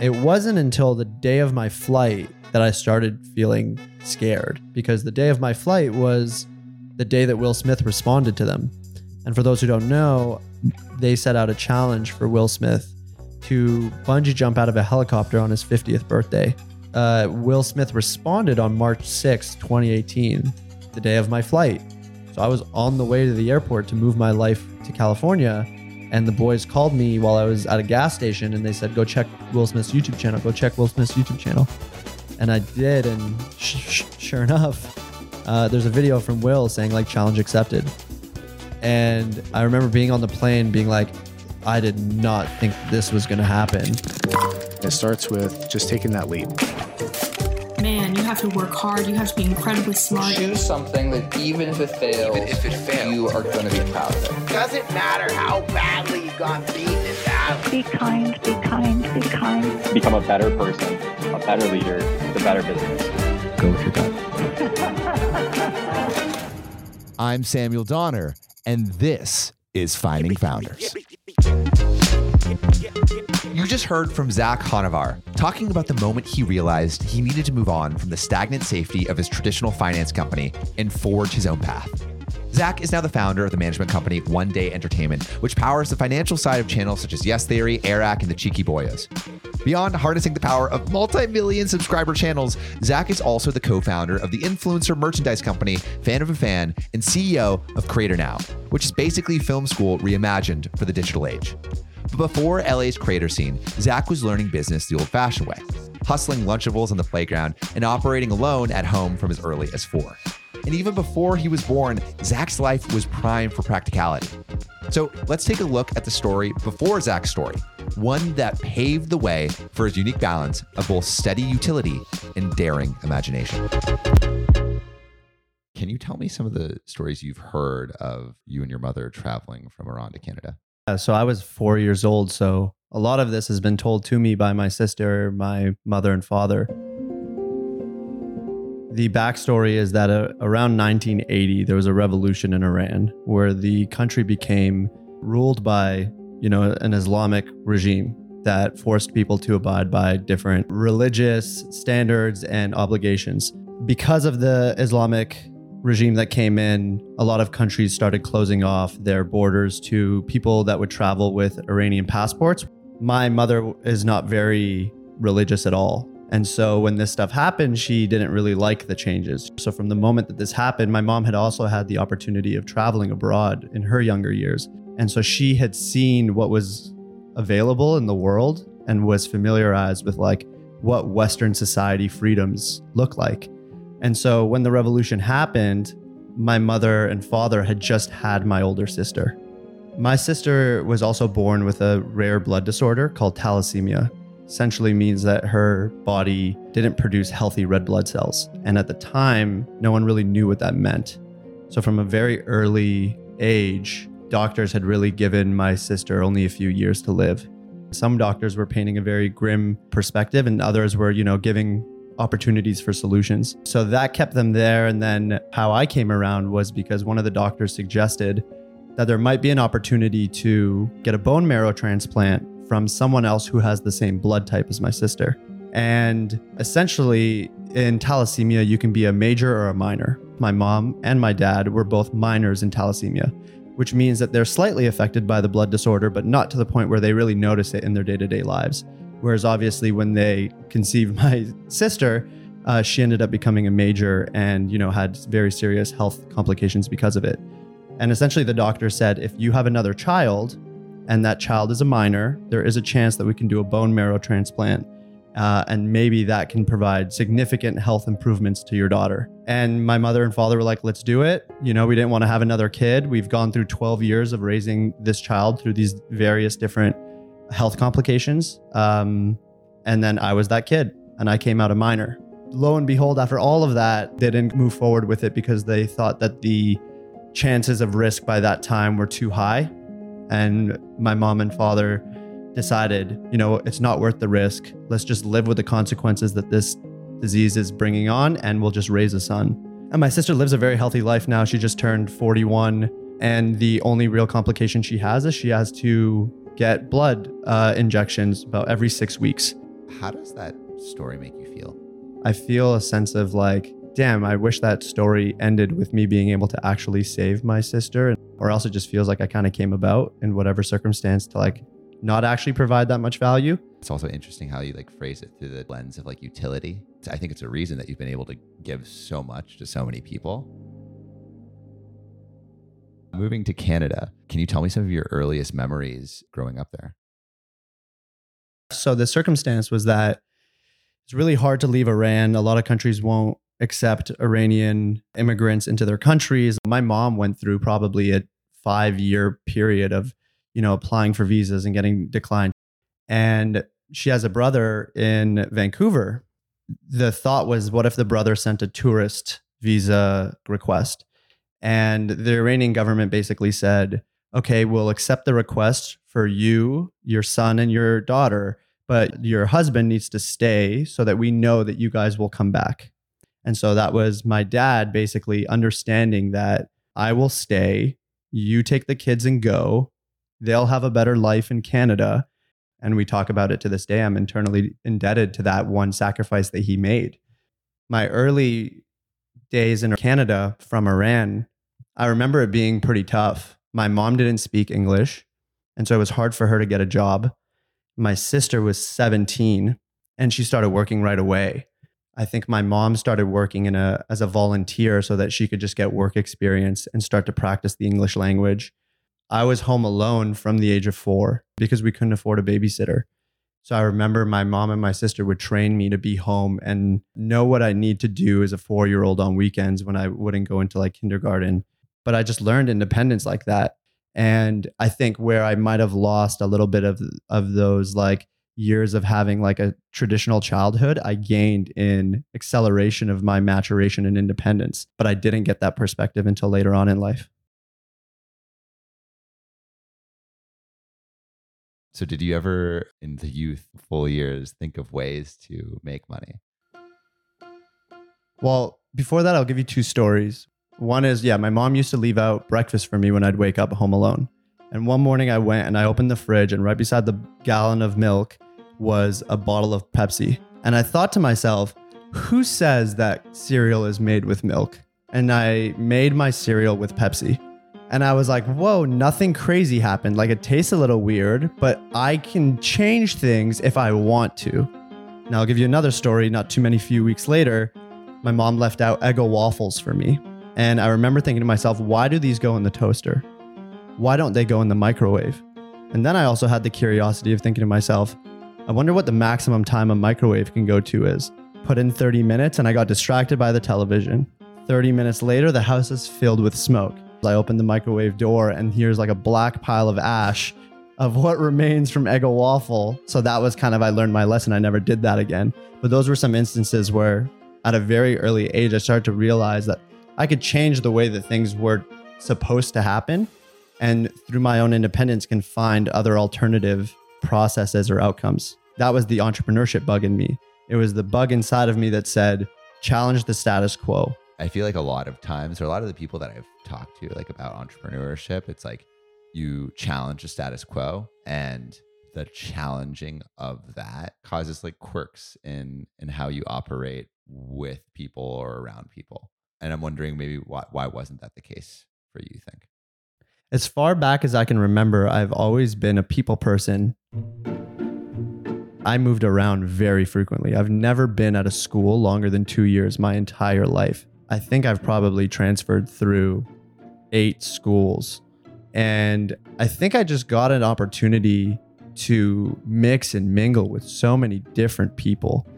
It wasn't until the day of my flight that I started feeling scared because the day of my flight was the day that Will Smith responded to them. And for those who don't know, they set out a challenge for Will Smith to bungee jump out of a helicopter on his 50th birthday. Uh, Will Smith responded on March 6, 2018, the day of my flight. So I was on the way to the airport to move my life to California. And the boys called me while I was at a gas station and they said, go check Will Smith's YouTube channel, go check Will Smith's YouTube channel. And I did. And sh- sh- sure enough, uh, there's a video from Will saying, like, challenge accepted. And I remember being on the plane being like, I did not think this was going to happen. It starts with just taking that leap. Man, you have to work hard. You have to be incredibly smart. Choose something that even if it fails, Even if it fails. you are going to be proud of it. Doesn't matter how badly you got beaten in battle. Be kind, be kind, be kind. become a better person, a better leader, the better business. Go with your gut. I'm Samuel Donner, and this is Finding Founders. You just heard from Zach Honavar talking about the moment he realized he needed to move on from the stagnant safety of his traditional finance company and forge his own path. Zach is now the founder of the management company One Day Entertainment, which powers the financial side of channels such as Yes Theory, Airrack, and the Cheeky Boyos. Beyond harnessing the power of multi million subscriber channels, Zach is also the co founder of the influencer merchandise company Fan of a Fan and CEO of Creator Now, which is basically film school reimagined for the digital age. But before LA's crater scene, Zach was learning business the old fashioned way, hustling Lunchables on the playground and operating alone at home from as early as four. And even before he was born, Zach's life was primed for practicality. So let's take a look at the story before Zach's story, one that paved the way for his unique balance of both steady utility and daring imagination. Can you tell me some of the stories you've heard of you and your mother traveling from Iran to Canada? Uh, so I was four years old. So a lot of this has been told to me by my sister, my mother, and father. The backstory is that uh, around 1980, there was a revolution in Iran where the country became ruled by, you know, an Islamic regime that forced people to abide by different religious standards and obligations. Because of the Islamic regime that came in, a lot of countries started closing off their borders to people that would travel with Iranian passports. My mother is not very religious at all. And so when this stuff happened, she didn't really like the changes. So from the moment that this happened, my mom had also had the opportunity of traveling abroad in her younger years. And so she had seen what was available in the world and was familiarized with like what Western society freedoms look like. And so when the revolution happened, my mother and father had just had my older sister. My sister was also born with a rare blood disorder called thalassemia. Essentially means that her body didn't produce healthy red blood cells. And at the time, no one really knew what that meant. So from a very early age, doctors had really given my sister only a few years to live. Some doctors were painting a very grim perspective and others were, you know, giving opportunities for solutions. So that kept them there. And then how I came around was because one of the doctors suggested that there might be an opportunity to get a bone marrow transplant from someone else who has the same blood type as my sister. And essentially, in thalassemia, you can be a major or a minor. My mom and my dad were both minors in thalassemia, which means that they're slightly affected by the blood disorder, but not to the point where they really notice it in their day to day lives. Whereas obviously, when they conceived my sister, uh, she ended up becoming a major and you know had very serious health complications because of it. And essentially, the doctor said, if you have another child and that child is a minor, there is a chance that we can do a bone marrow transplant. Uh, and maybe that can provide significant health improvements to your daughter. And my mother and father were like, let's do it. You know, we didn't want to have another kid. We've gone through 12 years of raising this child through these various different health complications. Um, and then I was that kid and I came out a minor. Lo and behold, after all of that, they didn't move forward with it because they thought that the chances of risk by that time were too high. And my mom and father decided, you know, it's not worth the risk. Let's just live with the consequences that this disease is bringing on and we'll just raise a son. And my sister lives a very healthy life now. She just turned 41. And the only real complication she has is she has to get blood uh, injections about every six weeks. How does that story make you feel? I feel a sense of like, damn, I wish that story ended with me being able to actually save my sister. Or else it just feels like I kind of came about in whatever circumstance to like not actually provide that much value. It's also interesting how you like phrase it through the lens of like utility. I think it's a reason that you've been able to give so much to so many people. Moving to Canada, can you tell me some of your earliest memories growing up there? So the circumstance was that it's really hard to leave Iran. A lot of countries won't accept Iranian immigrants into their countries. My mom went through probably a five year period of, you know, applying for visas and getting declined. And she has a brother in Vancouver. The thought was, what if the brother sent a tourist visa request? And the Iranian government basically said, okay, we'll accept the request for you, your son, and your daughter, but your husband needs to stay so that we know that you guys will come back. And so that was my dad basically understanding that I will stay, you take the kids and go. They'll have a better life in Canada. And we talk about it to this day. I'm internally indebted to that one sacrifice that he made. My early days in Canada from Iran, I remember it being pretty tough. My mom didn't speak English. And so it was hard for her to get a job. My sister was 17 and she started working right away. I think my mom started working in a as a volunteer so that she could just get work experience and start to practice the English language. I was home alone from the age of 4 because we couldn't afford a babysitter. So I remember my mom and my sister would train me to be home and know what I need to do as a 4-year-old on weekends when I wouldn't go into like kindergarten. But I just learned independence like that. And I think where I might have lost a little bit of of those like years of having like a traditional childhood, I gained in acceleration of my maturation and independence. But I didn't get that perspective until later on in life. So, did you ever, in the youth full years, think of ways to make money? Well, before that, I'll give you two stories. One is, yeah, my mom used to leave out breakfast for me when I'd wake up home alone. And one morning I went and I opened the fridge, and right beside the gallon of milk was a bottle of Pepsi. And I thought to myself, who says that cereal is made with milk? And I made my cereal with Pepsi. And I was like, whoa, nothing crazy happened. Like it tastes a little weird, but I can change things if I want to. Now, I'll give you another story. Not too many few weeks later, my mom left out Eggo waffles for me. And I remember thinking to myself, why do these go in the toaster? Why don't they go in the microwave? And then I also had the curiosity of thinking to myself, I wonder what the maximum time a microwave can go to is. Put in 30 minutes and I got distracted by the television. 30 minutes later, the house is filled with smoke. I open the microwave door and here's like a black pile of ash of what remains from Eggo waffle. So that was kind of, I learned my lesson. I never did that again. But those were some instances where at a very early age, I started to realize that I could change the way that things were supposed to happen. And through my own independence, can find other alternative processes or outcomes. That was the entrepreneurship bug in me. It was the bug inside of me that said, challenge the status quo. I feel like a lot of times, or a lot of the people that I've talked to, like about entrepreneurship, it's like you challenge the status quo, and the challenging of that causes like quirks in in how you operate with people or around people. And I'm wondering maybe why why wasn't that the case for you? You think? As far back as I can remember, I've always been a people person. I moved around very frequently. I've never been at a school longer than two years my entire life. I think I've probably transferred through eight schools. And I think I just got an opportunity to mix and mingle with so many different people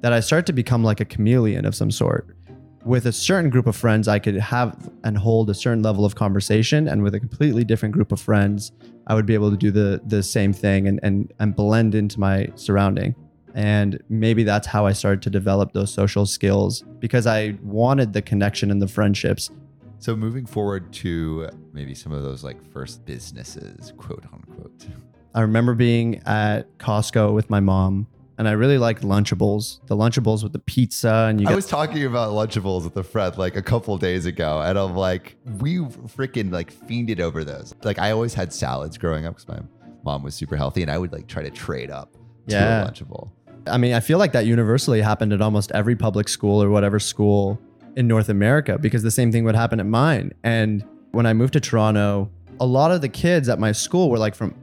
that I start to become like a chameleon of some sort. With a certain group of friends, I could have and hold a certain level of conversation. And with a completely different group of friends, I would be able to do the, the same thing and, and, and blend into my surrounding. And maybe that's how I started to develop those social skills because I wanted the connection and the friendships. So moving forward to maybe some of those like first businesses, quote unquote. I remember being at Costco with my mom and I really liked Lunchables, the Lunchables with the pizza. And you I was talking about Lunchables with a friend like a couple days ago, and I'm like, we freaking like fiended over those. Like I always had salads growing up because my mom was super healthy, and I would like try to trade up Yeah. to a Lunchable. I mean, I feel like that universally happened at almost every public school or whatever school in North America because the same thing would happen at mine. And when I moved to Toronto, a lot of the kids at my school were like from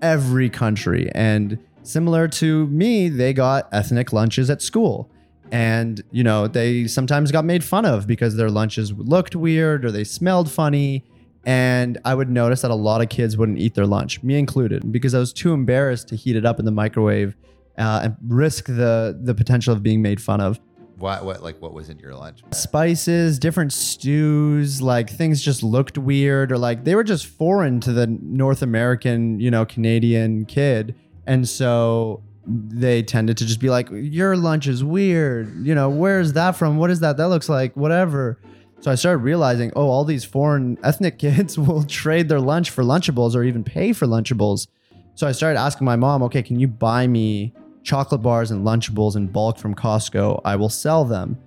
every country. And similar to me, they got ethnic lunches at school. And, you know, they sometimes got made fun of because their lunches looked weird or they smelled funny. And I would notice that a lot of kids wouldn't eat their lunch, me included, because I was too embarrassed to heat it up in the microwave uh, and risk the the potential of being made fun of. What what like what was in your lunch? Spices, different stews, like things just looked weird or like they were just foreign to the North American, you know, Canadian kid. And so they tended to just be like, Your lunch is weird. You know, where's that from? What is that? That looks like whatever. So I started realizing, oh, all these foreign ethnic kids will trade their lunch for Lunchables or even pay for Lunchables. So I started asking my mom, okay, can you buy me chocolate bars and Lunchables in bulk from Costco? I will sell them.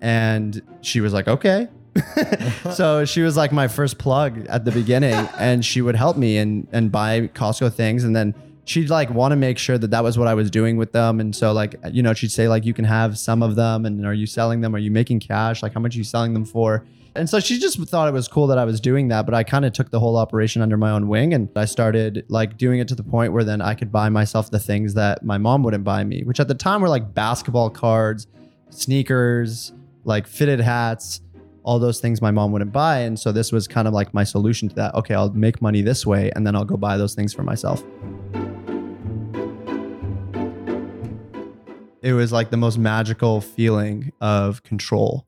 And she was like, okay. so she was like my first plug at the beginning and she would help me and and buy Costco things and then she'd like want to make sure that that was what I was doing with them. And so like you know she'd say like you can have some of them and are you selling them? Are you making cash? Like how much are you selling them for? And so she just thought it was cool that I was doing that but I kind of took the whole operation under my own wing and I started like doing it to the point where then I could buy myself the things that my mom wouldn't buy me which at the time were like basketball cards sneakers like fitted hats all those things my mom wouldn't buy. And so this was kind of like my solution to that. Okay I'll make money this way and then I'll go buy those things for myself it was like the most magical feeling of control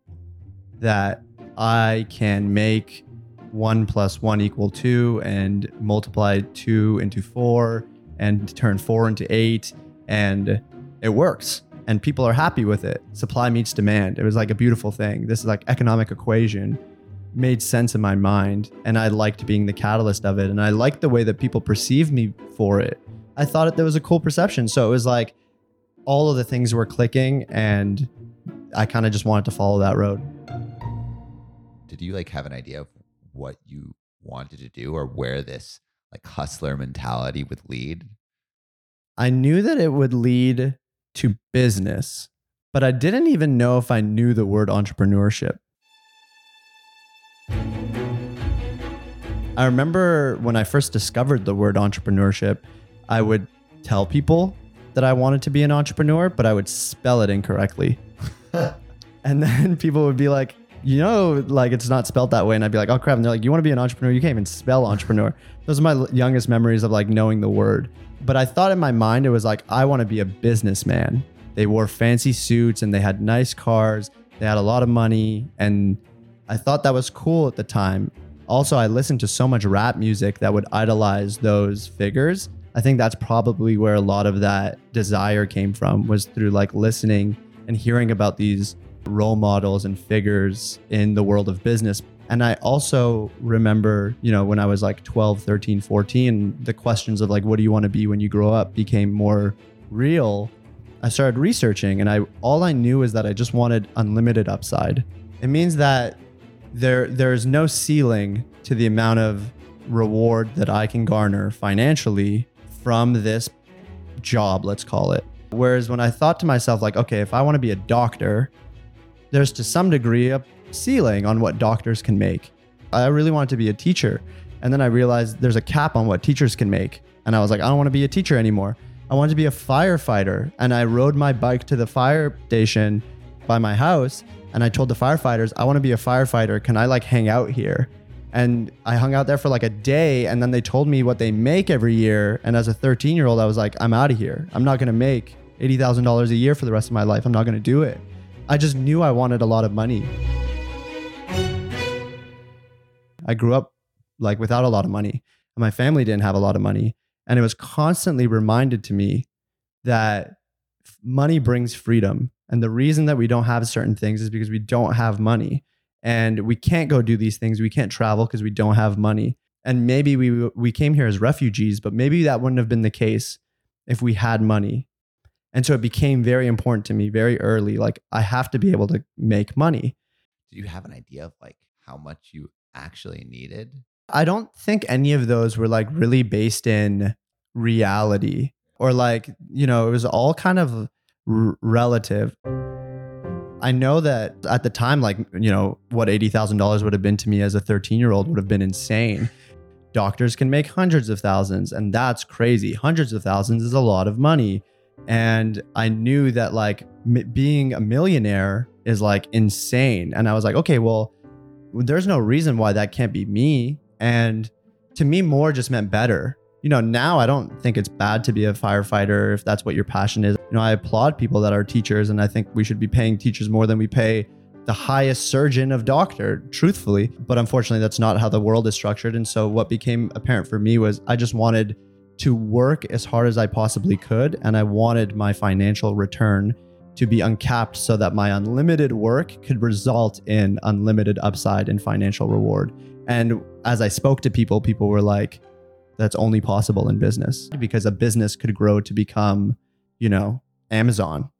that I can make one plus one equal two and multiply two into four and turn four into eight. And it works. And people are happy with it. Supply meets demand. It was like a beautiful thing. This is like economic equation made sense in my mind. And I liked being the catalyst of it. And I liked the way that people perceived me for it. I thought there was a cool perception. So it was like, all of the things were clicking and I kind of just wanted to follow that road. Did you like have an idea of what you wanted to do or where this like hustler mentality would lead? I knew that it would lead to business, but I didn't even know if I knew the word entrepreneurship. I remember when I first discovered the word entrepreneurship, I would tell people that I wanted to be an entrepreneur, but I would spell it incorrectly. and then people would be like, you know, like it's not spelled that way. And I'd be like, oh crap. And they're like, you want to be an entrepreneur? You can't even spell entrepreneur. Those are my youngest memories of like knowing the word. But I thought in my mind, it was like, I want to be a businessman. They wore fancy suits and they had nice cars. They had a lot of money. And I thought that was cool at the time. Also, I listened to so much rap music that would idolize those figures. I think that's probably where a lot of that desire came from was through like listening and hearing about these role models and figures in the world of business. And I also remember, you know, when I was like 12, 13, 14, the questions of like, what do you want to be when you grow up became more real. I started researching and I all I knew is that I just wanted unlimited upside. It means that there there's no ceiling to the amount of reward that I can garner financially from this job, let's call it. Whereas when I thought to myself, like, okay, if I want to be a doctor, there's to some degree a ceiling on what doctors can make. I really wanted to be a teacher. And then I realized there's a cap on what teachers can make. And I was like, I don't want to be a teacher anymore. I wanted to be a firefighter. And I rode my bike to the fire station by my house. And I told the firefighters, I want to be a firefighter. Can I like hang out here? And I hung out there for like a day. And then they told me what they make every year. And as a 13 year old, I was like, I'm out of here. I'm not going to make $80,000 a year for the rest of my life. I'm not going to do it. I just knew I wanted a lot of money. I grew up like without a lot of money, and my family didn't have a lot of money. And it was constantly reminded to me that money brings freedom. And the reason that we don't have certain things is because we don't have money. And we can't go do these things. We can't travel because we don't have money. And maybe we we came here as refugees, but maybe that wouldn't have been the case if we had money. And so it became very important to me very early. Like I have to be able to make money. Do you have an idea of like how much you actually needed? I don't think any of those were like really based in reality or like, you know, it was all kind of r- relative. I know that at the time, like, you know, what $80,000 would have been to me as a 13 year old would have been insane. Doctors can make hundreds of thousands, and that's crazy. Hundreds of thousands is a lot of money. And I knew that, like, m- being a millionaire is like insane. And I was like, okay, well, there's no reason why that can't be me. And to me, more just meant better. You know, now I don't think it's bad to be a firefighter if that's what your passion is. You know, I applaud people that are teachers, and I think we should be paying teachers more than we pay the highest surgeon of doctor, truthfully. But unfortunately, that's not how the world is structured. And so, what became apparent for me was I just wanted to work as hard as I possibly could, and I wanted my financial return to be uncapped so that my unlimited work could result in unlimited upside and financial reward. And as I spoke to people, people were like, that's only possible in business because a business could grow to become, you know, Amazon.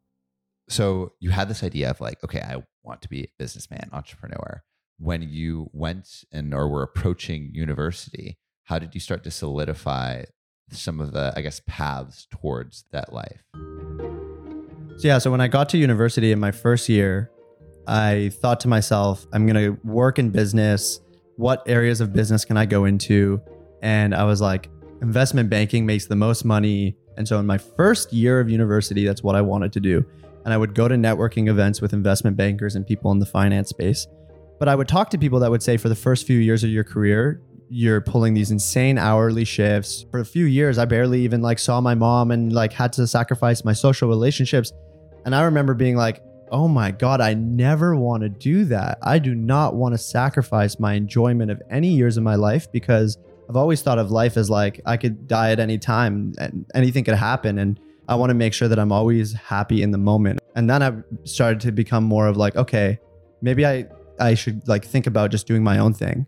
So you had this idea of like, okay, I want to be a businessman, entrepreneur. When you went and or were approaching university, how did you start to solidify some of the, I guess, paths towards that life? So yeah, so when I got to university in my first year, I thought to myself, I'm going to work in business. What areas of business can I go into? And I was like, investment banking makes the most money. And so in my first year of university, that's what I wanted to do. And I would go to networking events with investment bankers and people in the finance space. But I would talk to people that would say for the first few years of your career, you're pulling these insane hourly shifts. For a few years, I barely even like saw my mom and like had to sacrifice my social relationships. And I remember being like, oh my God, I never want to do that. I do not want to sacrifice my enjoyment of any years of my life because I've always thought of life as like I could die at any time and anything could happen. And I want to make sure that I'm always happy in the moment. And then I started to become more of like, okay, maybe I, I should like think about just doing my own thing.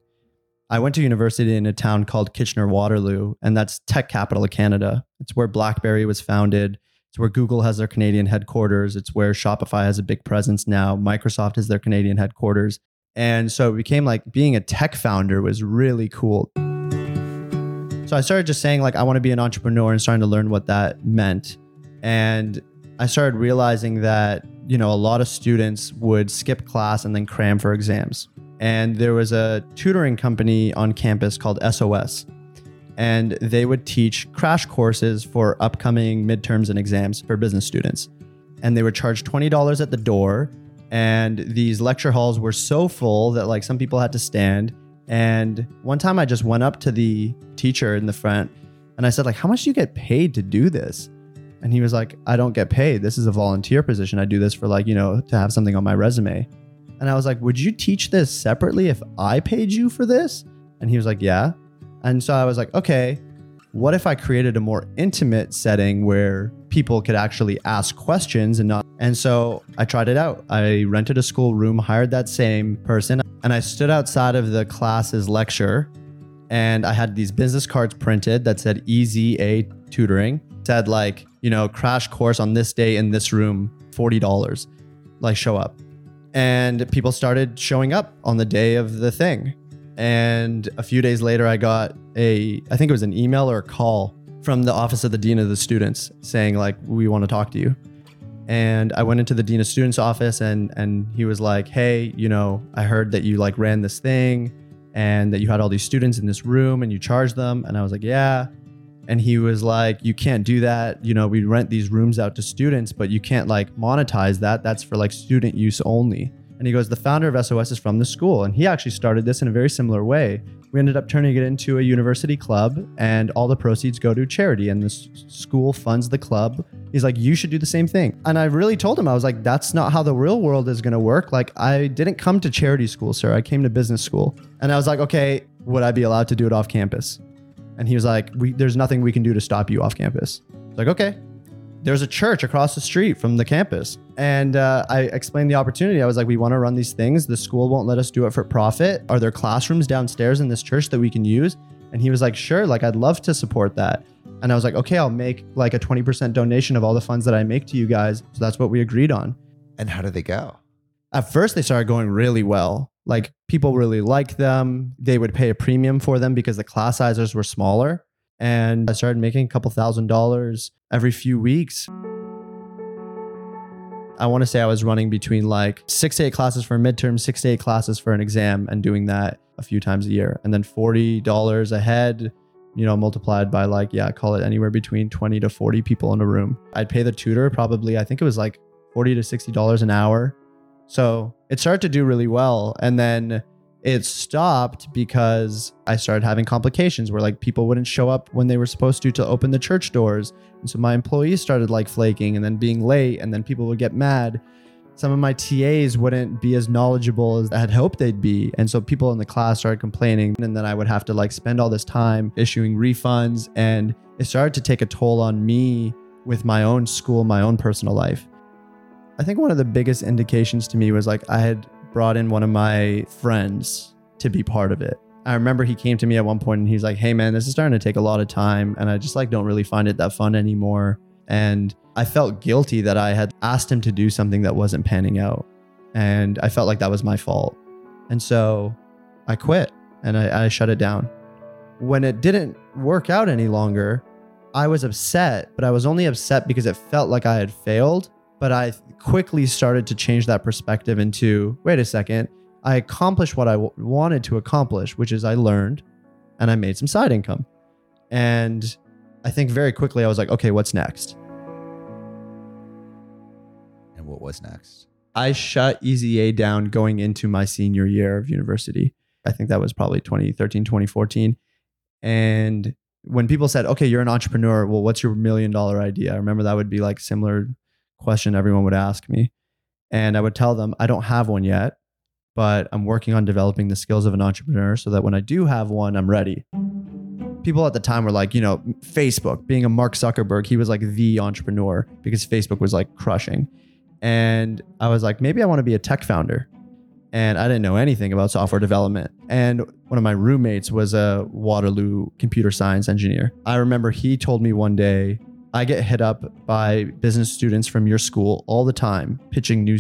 I went to university in a town called Kitchener Waterloo, and that's tech capital of Canada. It's where BlackBerry was founded. It's where Google has their Canadian headquarters. It's where Shopify has a big presence now. Microsoft is their Canadian headquarters. And so it became like being a tech founder was really cool. So I started just saying like I want to be an entrepreneur and starting to learn what that meant. And I started realizing that, you know, a lot of students would skip class and then cram for exams. And there was a tutoring company on campus called SOS. And they would teach crash courses for upcoming midterms and exams for business students. And they would charge $20 at the door. And these lecture halls were so full that like some people had to stand. And one time I just went up to the teacher in the front and I said, like, how much do you get paid to do this? And he was like, I don't get paid. This is a volunteer position. I do this for like, you know, to have something on my resume. And I was like, would you teach this separately if I paid you for this? And he was like, yeah. And so I was like, okay, what if I created a more intimate setting where people could actually ask questions and not? And so I tried it out. I rented a school room, hired that same person, and I stood outside of the class's lecture and I had these business cards printed that said Easy A tutoring, said like, you know, crash course on this day in this room, $40. Like, show up. And people started showing up on the day of the thing. And a few days later, I got a, I think it was an email or a call from the office of the dean of the students saying, like, we want to talk to you. And I went into the dean of students office and and he was like, "Hey, you know, I heard that you like ran this thing and that you had all these students in this room and you charged them." And I was like, "Yeah." And he was like, "You can't do that. You know, we rent these rooms out to students, but you can't like monetize that. That's for like student use only." And he goes, "The founder of SOS is from the school, and he actually started this in a very similar way. We ended up turning it into a university club, and all the proceeds go to charity, and the school funds the club." He's like, "You should do the same thing." And I really told him, I was like, "That's not how the real world is going to work. Like, I didn't come to charity school, sir. I came to business school." And I was like, "Okay, would I be allowed to do it off campus?" And he was like, "There's nothing we can do to stop you off campus." Like, "Okay." There's a church across the street from the campus, and uh, I explained the opportunity. I was like, "We want to run these things. The school won't let us do it for profit. Are there classrooms downstairs in this church that we can use?" And he was like, "Sure. Like, I'd love to support that." And I was like, "Okay, I'll make like a 20% donation of all the funds that I make to you guys." So that's what we agreed on. And how did they go? At first, they started going really well. Like people really liked them. They would pay a premium for them because the class sizes were smaller. And I started making a couple thousand dollars every few weeks. I want to say I was running between like six to eight classes for a midterm, six to eight classes for an exam, and doing that a few times a year. And then $40 a head, you know, multiplied by like, yeah, call it anywhere between 20 to 40 people in a room. I'd pay the tutor probably, I think it was like 40 to $60 an hour. So it started to do really well. And then it stopped because I started having complications where like people wouldn't show up when they were supposed to to open the church doors. And so my employees started like flaking and then being late and then people would get mad. Some of my TAs wouldn't be as knowledgeable as I had hoped they'd be. And so people in the class started complaining and then I would have to like spend all this time issuing refunds and it started to take a toll on me with my own school, my own personal life. I think one of the biggest indications to me was like I had brought in one of my friends to be part of it. I remember he came to me at one point and he's like, "Hey man, this is starting to take a lot of time and I just like don't really find it that fun anymore." And I felt guilty that I had asked him to do something that wasn't panning out. And I felt like that was my fault. And so I quit and I, I shut it down. When it didn't work out any longer, I was upset, but I was only upset because it felt like I had failed. But I quickly started to change that perspective into wait a second, I accomplished what I w- wanted to accomplish, which is I learned and I made some side income. And I think very quickly I was like, okay, what's next? And what was next? I shut Easy A down going into my senior year of university. I think that was probably 2013, 2014. And when people said, okay, you're an entrepreneur, well, what's your million dollar idea? I remember that would be like similar question everyone would ask me. And I would tell them, I don't have one yet, but I'm working on developing the skills of an entrepreneur so that when I do have one, I'm ready. People at the time were like, you know, Facebook, being a Mark Zuckerberg, he was like the entrepreneur because Facebook was like crushing. And I was like, maybe I want to be a tech founder. And I didn't know anything about software development. And one of my roommates was a Waterloo computer science engineer. I remember he told me one day, I get hit up by business students from your school all the time pitching new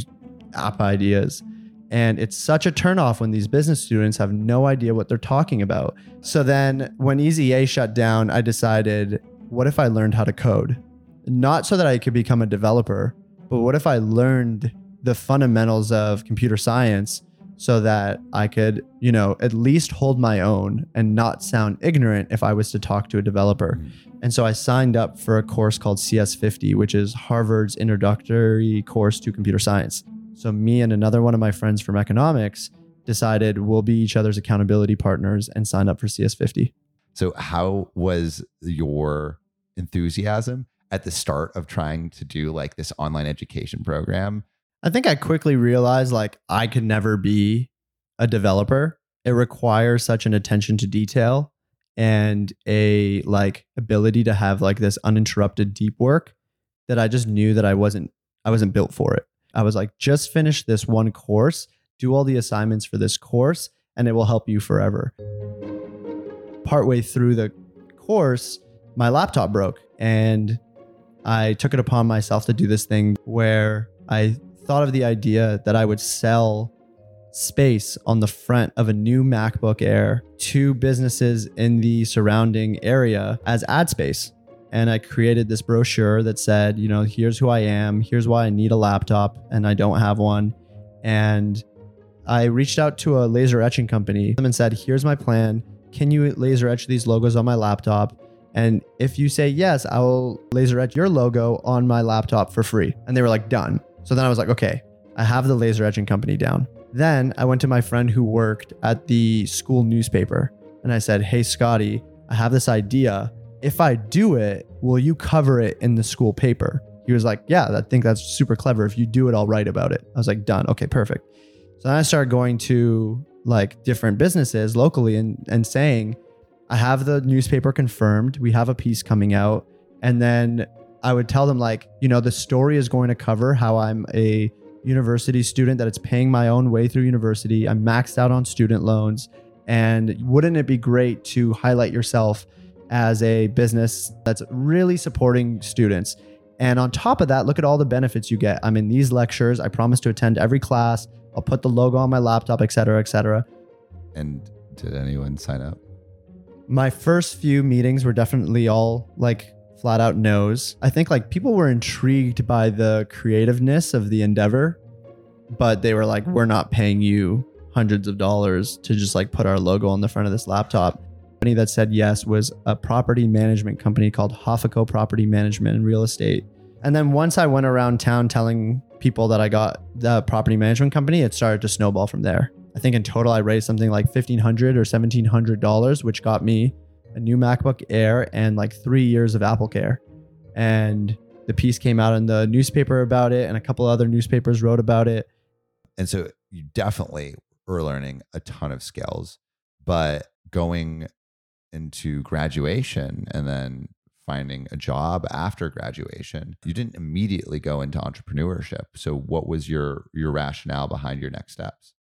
app ideas. And it's such a turnoff when these business students have no idea what they're talking about. So then when Easy A shut down, I decided, what if I learned how to code? Not so that I could become a developer, but what if I learned the fundamentals of computer science so that I could, you know, at least hold my own and not sound ignorant if I was to talk to a developer. Mm. And so I signed up for a course called CS50, which is Harvard's introductory course to computer science. So me and another one of my friends from economics decided we'll be each other's accountability partners and signed up for CS50. So, how was your enthusiasm at the start of trying to do like this online education program? I think I quickly realized like I could never be a developer. It requires such an attention to detail and a like ability to have like this uninterrupted deep work that I just knew that I wasn't I wasn't built for it. I was like just finish this one course, do all the assignments for this course and it will help you forever. Partway through the course, my laptop broke and I took it upon myself to do this thing where I thought of the idea that I would sell space on the front of a new MacBook Air to businesses in the surrounding area as ad space. And I created this brochure that said, you know, here's who I am, here's why I need a laptop and I don't have one. And I reached out to a laser etching company and said, here's my plan. Can you laser etch these logos on my laptop? And if you say yes, I will laser etch your logo on my laptop for free. And they were like, done. So then I was like, okay, I have the laser etching company down. Then I went to my friend who worked at the school newspaper and I said, Hey, Scotty, I have this idea. If I do it, will you cover it in the school paper? He was like, Yeah, I think that's super clever. If you do it, I'll write about it. I was like, Done. Okay, perfect. So then I started going to like different businesses locally and, and saying, I have the newspaper confirmed. We have a piece coming out. And then I would tell them, like, you know, the story is going to cover how I'm a university student that it's paying my own way through university. I'm maxed out on student loans. And wouldn't it be great to highlight yourself as a business that's really supporting students? And on top of that, look at all the benefits you get. I'm in these lectures. I promise to attend every class. I'll put the logo on my laptop, et cetera, et cetera. And did anyone sign up? My first few meetings were definitely all like flat out no's. I think like people were intrigued by the creativeness of the endeavor, but they were like, we're not paying you hundreds of dollars to just like put our logo on the front of this laptop. The company that said yes was a property management company called Hoffico Property Management and Real Estate. And then once I went around town telling people that I got the property management company, it started to snowball from there. I think in total I raised something like fifteen hundred or seventeen hundred dollars, which got me a new MacBook Air and like three years of Apple Care. And the piece came out in the newspaper about it, and a couple other newspapers wrote about it. And so you definitely were learning a ton of skills, but going into graduation and then finding a job after graduation, you didn't immediately go into entrepreneurship. So what was your your rationale behind your next steps?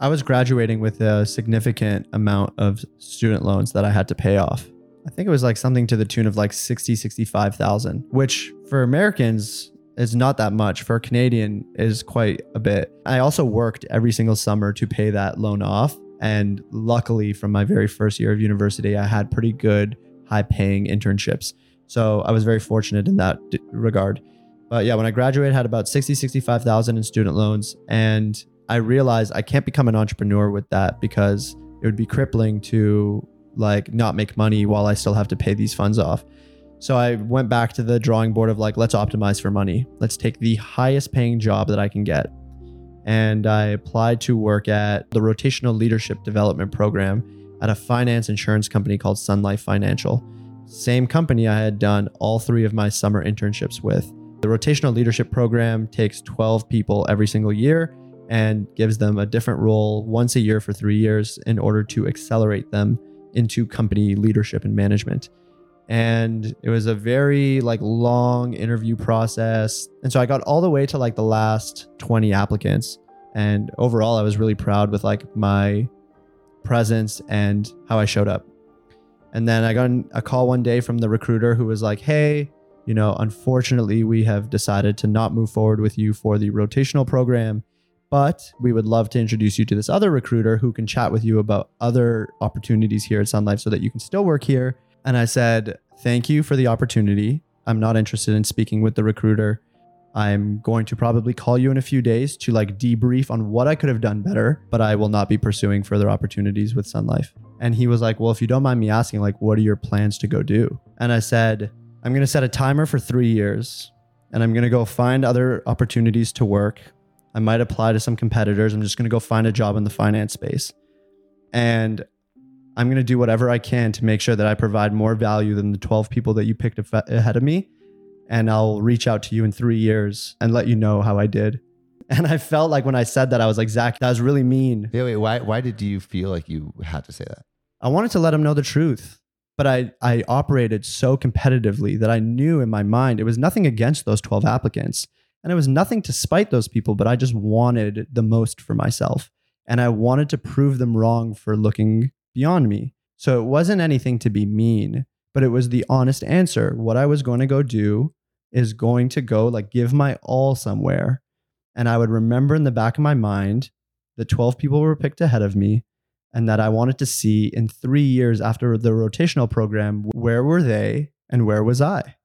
I was graduating with a significant amount of student loans that I had to pay off. I think it was like something to the tune of like 60, 65,000, which for Americans is not that much. For a Canadian is quite a bit. I also worked every single summer to pay that loan off. And luckily, from my very first year of university, I had pretty good, high paying internships. So I was very fortunate in that regard. But yeah, when I graduated, I had about 60, 65,000 in student loans. And I realized I can't become an entrepreneur with that because it would be crippling to like not make money while I still have to pay these funds off. So I went back to the drawing board of like, let's optimize for money. Let's take the highest paying job that I can get. And I applied to work at the Rotational Leadership Development Program at a finance insurance company called Sun Life Financial. Same company I had done all three of my summer internships with. The Rotational Leadership Program takes 12 people every single year and gives them a different role once a year for three years in order to accelerate them into company leadership and management. And it was a very like long interview process. And so i got all the way to like the last 20 applicants. And overall i was really proud with like my presence and how i showed up. And then i got a call one day from the recruiter who was like hey you know unfortunately we have decided to not move forward with you for the rotational program but we would love to introduce you to this other recruiter who can chat with you about other opportunities here at Sun Life so that you can still work here and I said, Thank you for the opportunity. I'm not interested in speaking with the recruiter. I'm going to probably call you in a few days to like debrief on what I could have done better, but I will not be pursuing further opportunities with Sun Life. And he was like, Well, if you don't mind me asking, like, what are your plans to go do? And I said, I'm going to set a timer for three years and I'm going to go find other opportunities to work. I might apply to some competitors. I'm just going to go find a job in the finance space. And I'm going to do whatever I can to make sure that I provide more value than the 12 people that you picked ahead of me. And I'll reach out to you in three years and let you know how I did. And I felt like when I said that, I was like, Zach, that was really mean. Yeah, wait, why, why did you feel like you had to say that? I wanted to let him know the truth. But I, I operated so competitively that I knew in my mind it was nothing against those 12 applicants. And it was nothing to spite those people, but I just wanted the most for myself. And I wanted to prove them wrong for looking beyond me. So it wasn't anything to be mean, but it was the honest answer. What I was going to go do is going to go like give my all somewhere. And I would remember in the back of my mind the 12 people were picked ahead of me and that I wanted to see in three years after the rotational program, where were they and where was I?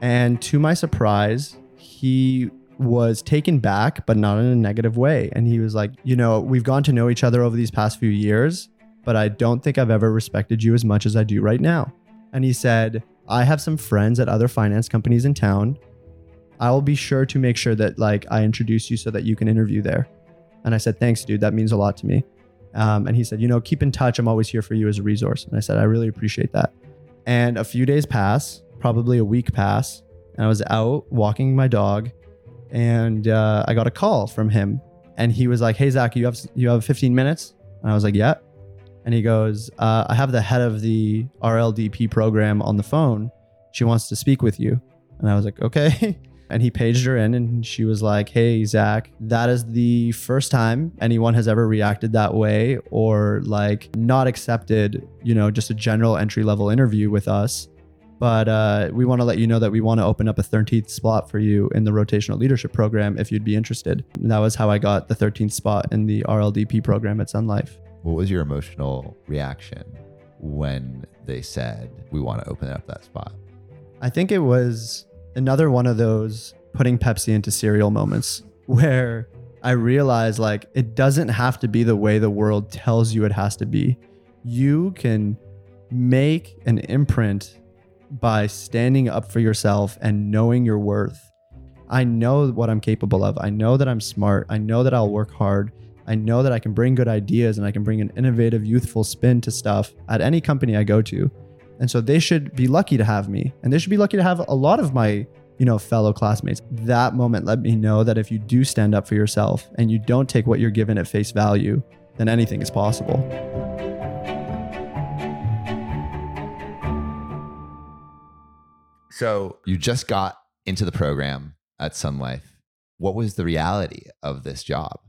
And to my surprise, he was taken back, but not in a negative way. And he was like, You know, we've gone to know each other over these past few years, but I don't think I've ever respected you as much as I do right now. And he said, I have some friends at other finance companies in town. I will be sure to make sure that like I introduce you so that you can interview there. And I said, Thanks, dude. That means a lot to me. Um, and he said, You know, keep in touch. I'm always here for you as a resource. And I said, I really appreciate that. And a few days pass, probably a week pass, and I was out walking my dog and uh, I got a call from him, and he was like, "Hey Zach, you have you have 15 minutes?" And I was like, "Yeah." And he goes, uh, "I have the head of the RLDP program on the phone. She wants to speak with you." And I was like, "Okay." And he paged her in, and she was like, "Hey Zach, that is the first time anyone has ever reacted that way, or like not accepted, you know, just a general entry level interview with us." But uh, we want to let you know that we want to open up a 13th spot for you in the rotational leadership program if you'd be interested. And that was how I got the 13th spot in the RLDP program at Sun Life. What was your emotional reaction when they said, we want to open up that spot? I think it was another one of those putting Pepsi into cereal moments where I realized like it doesn't have to be the way the world tells you it has to be. You can make an imprint by standing up for yourself and knowing your worth. I know what I'm capable of. I know that I'm smart. I know that I'll work hard. I know that I can bring good ideas and I can bring an innovative, youthful spin to stuff at any company I go to. And so they should be lucky to have me. And they should be lucky to have a lot of my, you know, fellow classmates. That moment let me know that if you do stand up for yourself and you don't take what you're given at face value, then anything is possible. So you just got into the program at Sun Life. What was the reality of this job?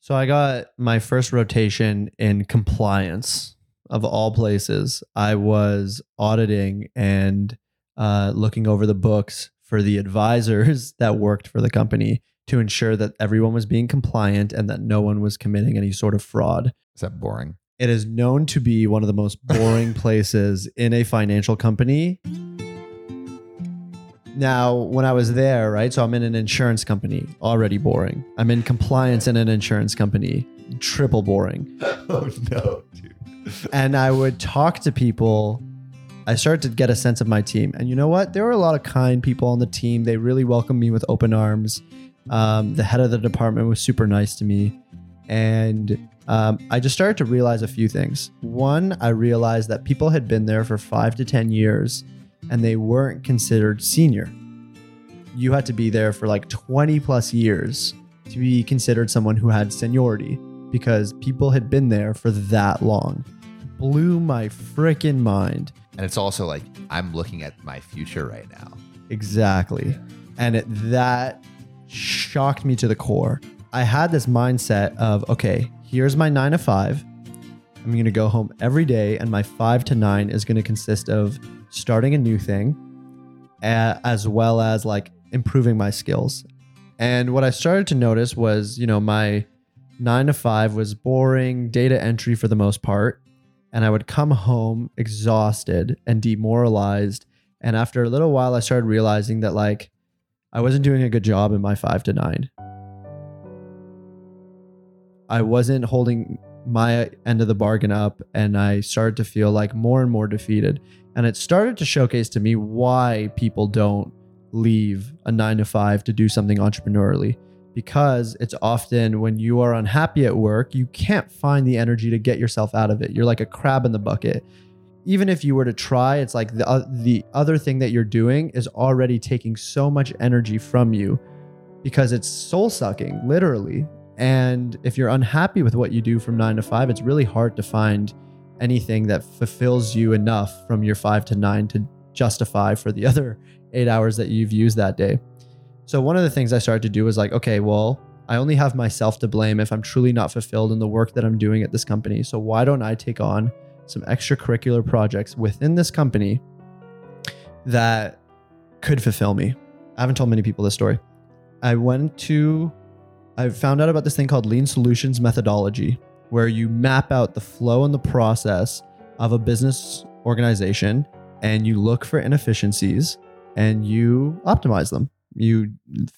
So I got my first rotation in compliance of all places. I was auditing and uh, looking over the books for the advisors that worked for the company to ensure that everyone was being compliant and that no one was committing any sort of fraud. Is that boring? It is known to be one of the most boring places in a financial company. Now, when I was there, right? So I'm in an insurance company, already boring. I'm in compliance in an insurance company, triple boring. Oh no, dude. And I would talk to people. I started to get a sense of my team. And you know what? There were a lot of kind people on the team. They really welcomed me with open arms. Um, the head of the department was super nice to me. And um, I just started to realize a few things. One, I realized that people had been there for five to 10 years and they weren't considered senior. You had to be there for like 20 plus years to be considered someone who had seniority because people had been there for that long. Blew my freaking mind. And it's also like I'm looking at my future right now. Exactly. And it, that shocked me to the core. I had this mindset of, okay, here's my nine to five. I'm going to go home every day, and my five to nine is going to consist of starting a new thing, as well as like improving my skills. And what I started to notice was, you know, my nine to five was boring data entry for the most part. And I would come home exhausted and demoralized. And after a little while, I started realizing that like I wasn't doing a good job in my five to nine. I wasn't holding my end of the bargain up and I started to feel like more and more defeated. And it started to showcase to me why people don't leave a nine to five to do something entrepreneurially. Because it's often when you are unhappy at work, you can't find the energy to get yourself out of it. You're like a crab in the bucket. Even if you were to try, it's like the, uh, the other thing that you're doing is already taking so much energy from you because it's soul sucking, literally. And if you're unhappy with what you do from nine to five, it's really hard to find anything that fulfills you enough from your five to nine to justify for the other eight hours that you've used that day. So, one of the things I started to do was like, okay, well, I only have myself to blame if I'm truly not fulfilled in the work that I'm doing at this company. So, why don't I take on some extracurricular projects within this company that could fulfill me? I haven't told many people this story. I went to I found out about this thing called Lean Solutions methodology, where you map out the flow and the process of a business organization and you look for inefficiencies and you optimize them. You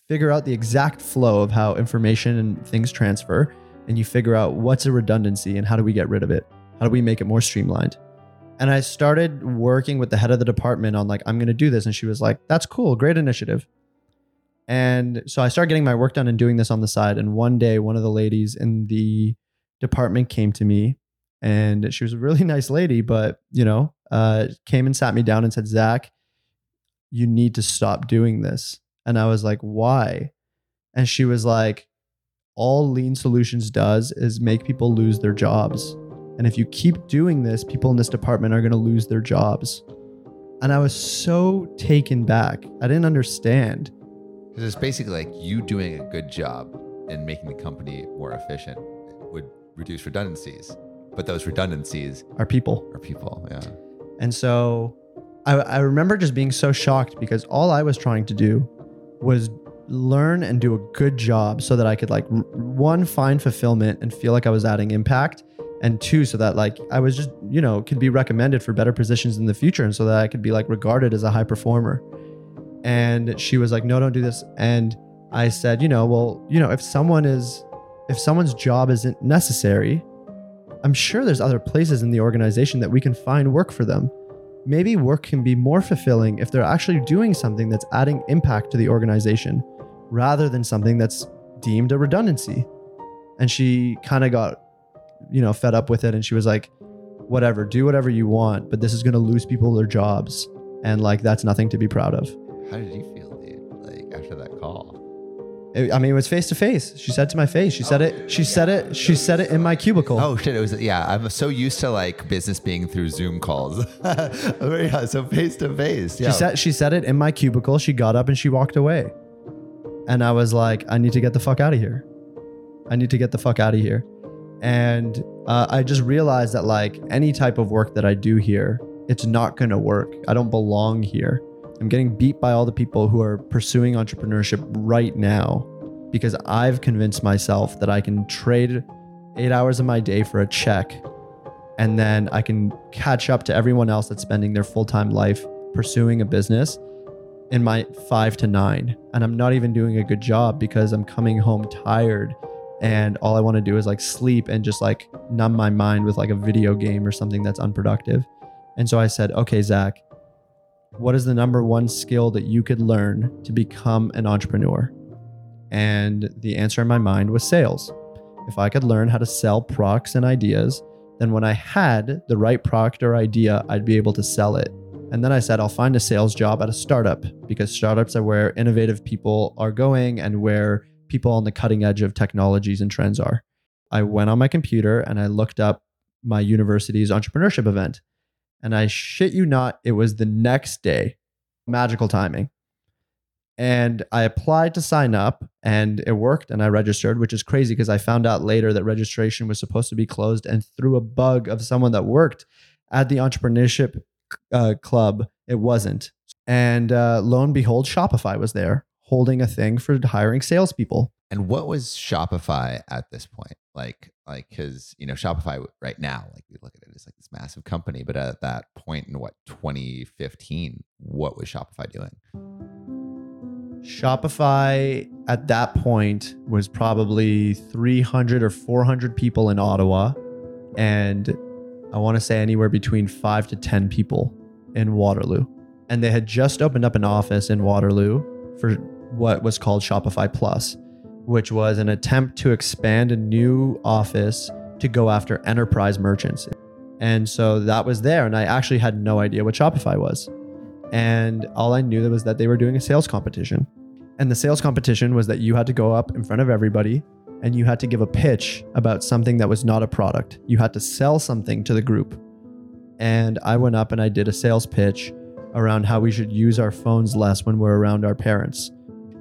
figure out the exact flow of how information and things transfer, and you figure out what's a redundancy and how do we get rid of it? How do we make it more streamlined? And I started working with the head of the department on like, I'm going to do this. And she was like, that's cool. Great initiative. And so I started getting my work done and doing this on the side. And one day, one of the ladies in the department came to me, and she was a really nice lady, but you know, uh, came and sat me down and said, "Zach, you need to stop doing this." And I was like, "Why?" And she was like, "All Lean Solutions does is make people lose their jobs, and if you keep doing this, people in this department are going to lose their jobs." And I was so taken back. I didn't understand. Because it's basically like you doing a good job and making the company more efficient would reduce redundancies. But those redundancies are people. are people. Yeah. And so I, I remember just being so shocked because all I was trying to do was learn and do a good job so that I could, like, one, find fulfillment and feel like I was adding impact, and two so that like i was just you know could be recommended for better positions in the future and so that i could be like regarded as a high performer and she was like no don't do this and i said you know well you know if someone is if someone's job isn't necessary i'm sure there's other places in the organization that we can find work for them maybe work can be more fulfilling if they're actually doing something that's adding impact to the organization rather than something that's deemed a redundancy and she kind of got you know fed up with it and she was like whatever do whatever you want but this is going to lose people their jobs and like that's nothing to be proud of How did you feel, dude? Like after that? It- i mean it was face to face she said to my face she said it she said it she said it in my cubicle Oh shit! It was yeah. I'm so used to like business being through Zoom calls. yeah, so face to face. Yeah. She said she said it in my cubicle. She got up and she walked away. And I was like, I need to get the fuck out of here. I need to get the fuck out of here. And uh, I just realized that like any type of work that I do here, it's not gonna work. I don't belong here. I'm getting beat by all the people who are pursuing entrepreneurship right now because I've convinced myself that I can trade eight hours of my day for a check and then I can catch up to everyone else that's spending their full time life pursuing a business in my five to nine. And I'm not even doing a good job because I'm coming home tired and all I want to do is like sleep and just like numb my mind with like a video game or something that's unproductive. And so I said, okay, Zach, what is the number one skill that you could learn to become an entrepreneur? And the answer in my mind was sales. If I could learn how to sell products and ideas, then when I had the right product or idea, I'd be able to sell it. And then I said, I'll find a sales job at a startup because startups are where innovative people are going and where people on the cutting edge of technologies and trends are. I went on my computer and I looked up my university's entrepreneurship event. And I shit you not, it was the next day. Magical timing. And I applied to sign up and it worked and I registered, which is crazy because I found out later that registration was supposed to be closed. And through a bug of someone that worked at the entrepreneurship uh, club, it wasn't. And uh, lo and behold, Shopify was there holding a thing for hiring salespeople. And what was Shopify at this point? Like, like, because you know Shopify right now, like we look at it as like this massive company, but at that point in what 2015, what was Shopify doing? Shopify at that point was probably 300 or 400 people in Ottawa. And I want to say anywhere between five to 10 people in Waterloo. And they had just opened up an office in Waterloo for what was called Shopify Plus, which was an attempt to expand a new office to go after enterprise merchants. And so that was there. And I actually had no idea what Shopify was. And all I knew was that they were doing a sales competition. And the sales competition was that you had to go up in front of everybody and you had to give a pitch about something that was not a product. You had to sell something to the group. And I went up and I did a sales pitch around how we should use our phones less when we're around our parents.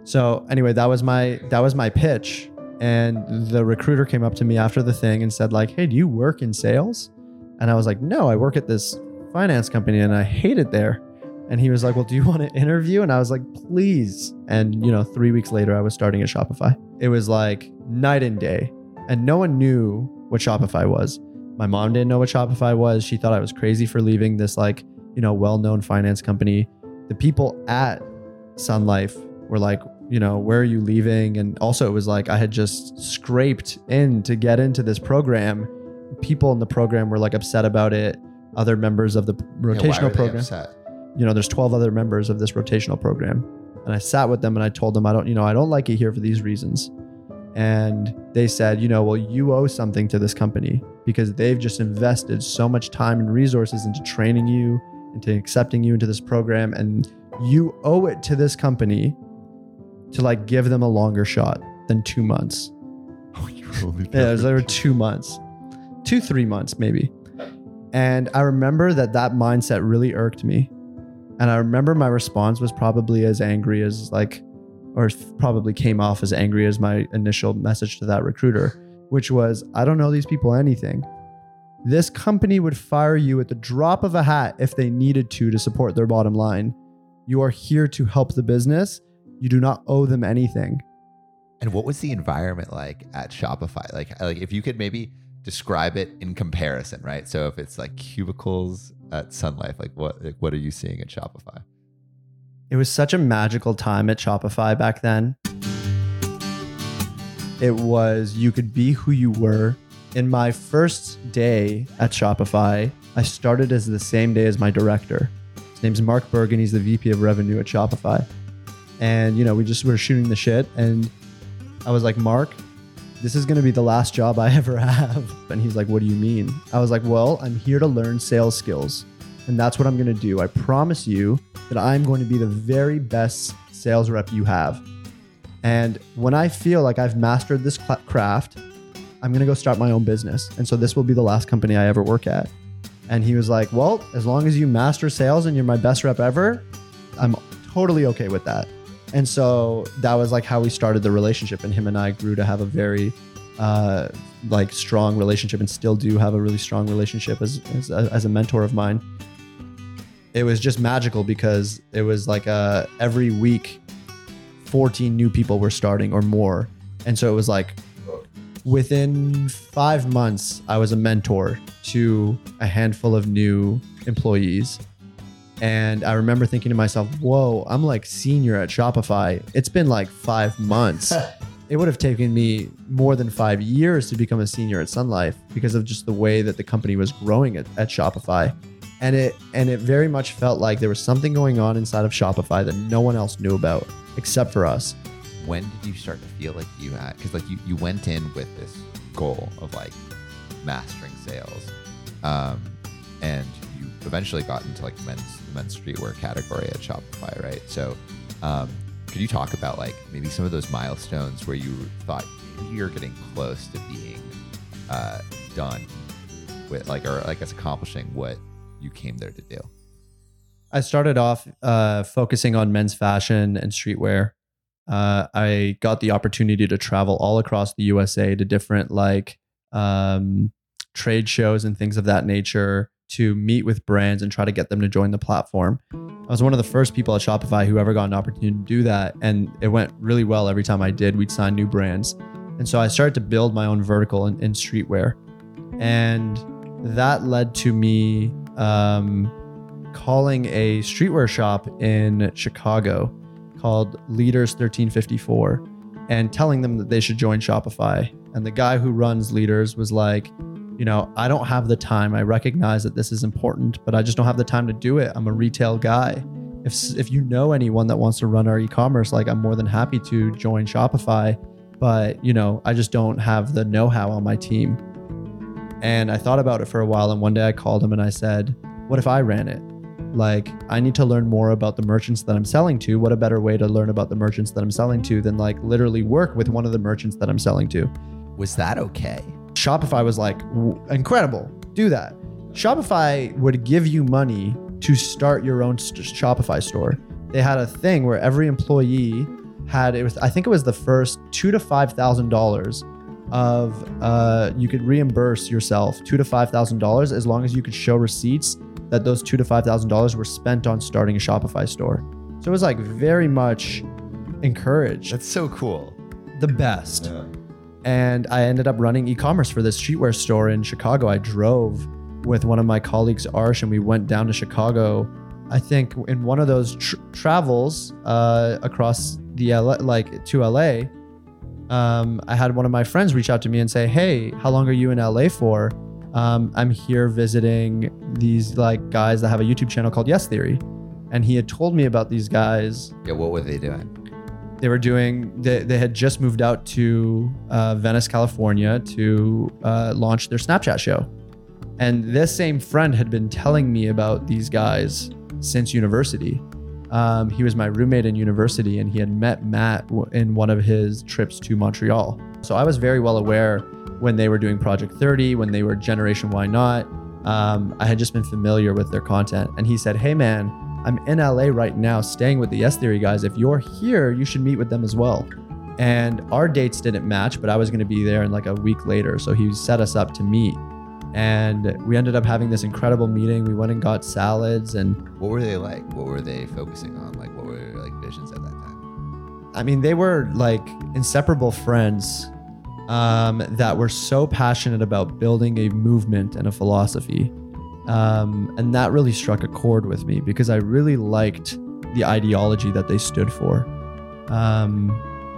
So anyway, that was my that was my pitch. And the recruiter came up to me after the thing and said like, "Hey, do you work in sales?" And I was like, "No, I work at this finance company and I hate it there." And he was like, Well, do you want to interview? And I was like, Please. And, you know, three weeks later, I was starting at Shopify. It was like night and day. And no one knew what Shopify was. My mom didn't know what Shopify was. She thought I was crazy for leaving this, like, you know, well known finance company. The people at Sun Life were like, you know, where are you leaving? And also, it was like I had just scraped in to get into this program. People in the program were like upset about it. Other members of the rotational they program you know, there's 12 other members of this rotational program. And I sat with them and I told them, I don't, you know, I don't like it here for these reasons. And they said, you know, well, you owe something to this company because they've just invested so much time and resources into training you, into accepting you into this program. And you owe it to this company to like give them a longer shot than two months. Oh, you really Yeah, it was over two months, two, three months maybe. And I remember that that mindset really irked me. And I remember my response was probably as angry as like, or probably came off as angry as my initial message to that recruiter, which was, I don't know these people anything. This company would fire you at the drop of a hat if they needed to to support their bottom line. You are here to help the business. You do not owe them anything. And what was the environment like at Shopify? Like, like if you could maybe describe it in comparison, right? So if it's like cubicles at Sun Life, like what like what are you seeing at Shopify? It was such a magical time at Shopify back then. It was, you could be who you were. In my first day at Shopify, I started as the same day as my director. His name's Mark Bergen. He's the VP of revenue at Shopify. And, you know, we just were shooting the shit. And I was like, Mark, this is going to be the last job I ever have. And he's like, What do you mean? I was like, Well, I'm here to learn sales skills. And that's what I'm going to do. I promise you that I'm going to be the very best sales rep you have. And when I feel like I've mastered this craft, I'm going to go start my own business. And so this will be the last company I ever work at. And he was like, Well, as long as you master sales and you're my best rep ever, I'm totally okay with that. And so that was like how we started the relationship. And him and I grew to have a very uh, like strong relationship and still do have a really strong relationship as, as, a, as a mentor of mine. It was just magical because it was like uh, every week, 14 new people were starting or more. And so it was like within five months, I was a mentor to a handful of new employees. And I remember thinking to myself, whoa, I'm like senior at Shopify. It's been like five months. it would have taken me more than five years to become a senior at Sun Life because of just the way that the company was growing at, at Shopify. And it and it very much felt like there was something going on inside of Shopify that no one else knew about except for us. When did you start to feel like you had because like you, you went in with this goal of like mastering sales. Um, and you eventually got into like men's men's streetwear category at Shopify, right? So um, could you talk about like maybe some of those milestones where you thought you're getting close to being uh, done with like or I guess accomplishing what you came there to do? I started off uh, focusing on men's fashion and streetwear. Uh, I got the opportunity to travel all across the USA to different like um, trade shows and things of that nature to meet with brands and try to get them to join the platform. I was one of the first people at Shopify who ever got an opportunity to do that. And it went really well every time I did. We'd sign new brands. And so I started to build my own vertical in, in streetwear. And that led to me um, calling a streetwear shop in Chicago called Leaders 1354 and telling them that they should join Shopify. And the guy who runs Leaders was like, you know, I don't have the time. I recognize that this is important, but I just don't have the time to do it. I'm a retail guy. If if you know anyone that wants to run our e-commerce, like I'm more than happy to join Shopify, but you know, I just don't have the know-how on my team. And I thought about it for a while and one day I called him and I said, "What if I ran it?" Like, I need to learn more about the merchants that I'm selling to. What a better way to learn about the merchants that I'm selling to than like literally work with one of the merchants that I'm selling to. Was that okay? Shopify was like, incredible, do that. Shopify would give you money to start your own st- Shopify store. They had a thing where every employee had it was I think it was the first two to five thousand dollars of uh, you could reimburse yourself two to five thousand dollars as long as you could show receipts that those two to five thousand dollars were spent on starting a Shopify store. So it was like very much encouraged That's so cool. the best. And I ended up running e-commerce for this streetwear store in Chicago. I drove with one of my colleagues, Arsh, and we went down to Chicago. I think in one of those tr- travels uh, across the LA, like to LA, um, I had one of my friends reach out to me and say, "Hey, how long are you in LA for? Um, I'm here visiting these like guys that have a YouTube channel called Yes Theory." And he had told me about these guys Yeah, what were they doing? They were doing they, they had just moved out to uh, venice california to uh, launch their snapchat show. And this same friend had been telling me about these guys since university. Um, he was my roommate in university and he had met matt in one of his trips to montreal. So i was very well aware when they were doing project 30 when they were generation why not. Um, i had just been familiar with their content. And he said hey man I'm in LA right now staying with the Yes Theory guys. If you're here, you should meet with them as well. And our dates didn't match, but I was going to be there in like a week later. So he set us up to meet. And we ended up having this incredible meeting. We went and got salads. And What were they like? What were they focusing on? Like, what were their like visions at that time? I mean, they were like inseparable friends. um, that were so passionate about building a movement and a philosophy. Um, and that really struck a chord with me because I really liked the ideology that they stood for. Um,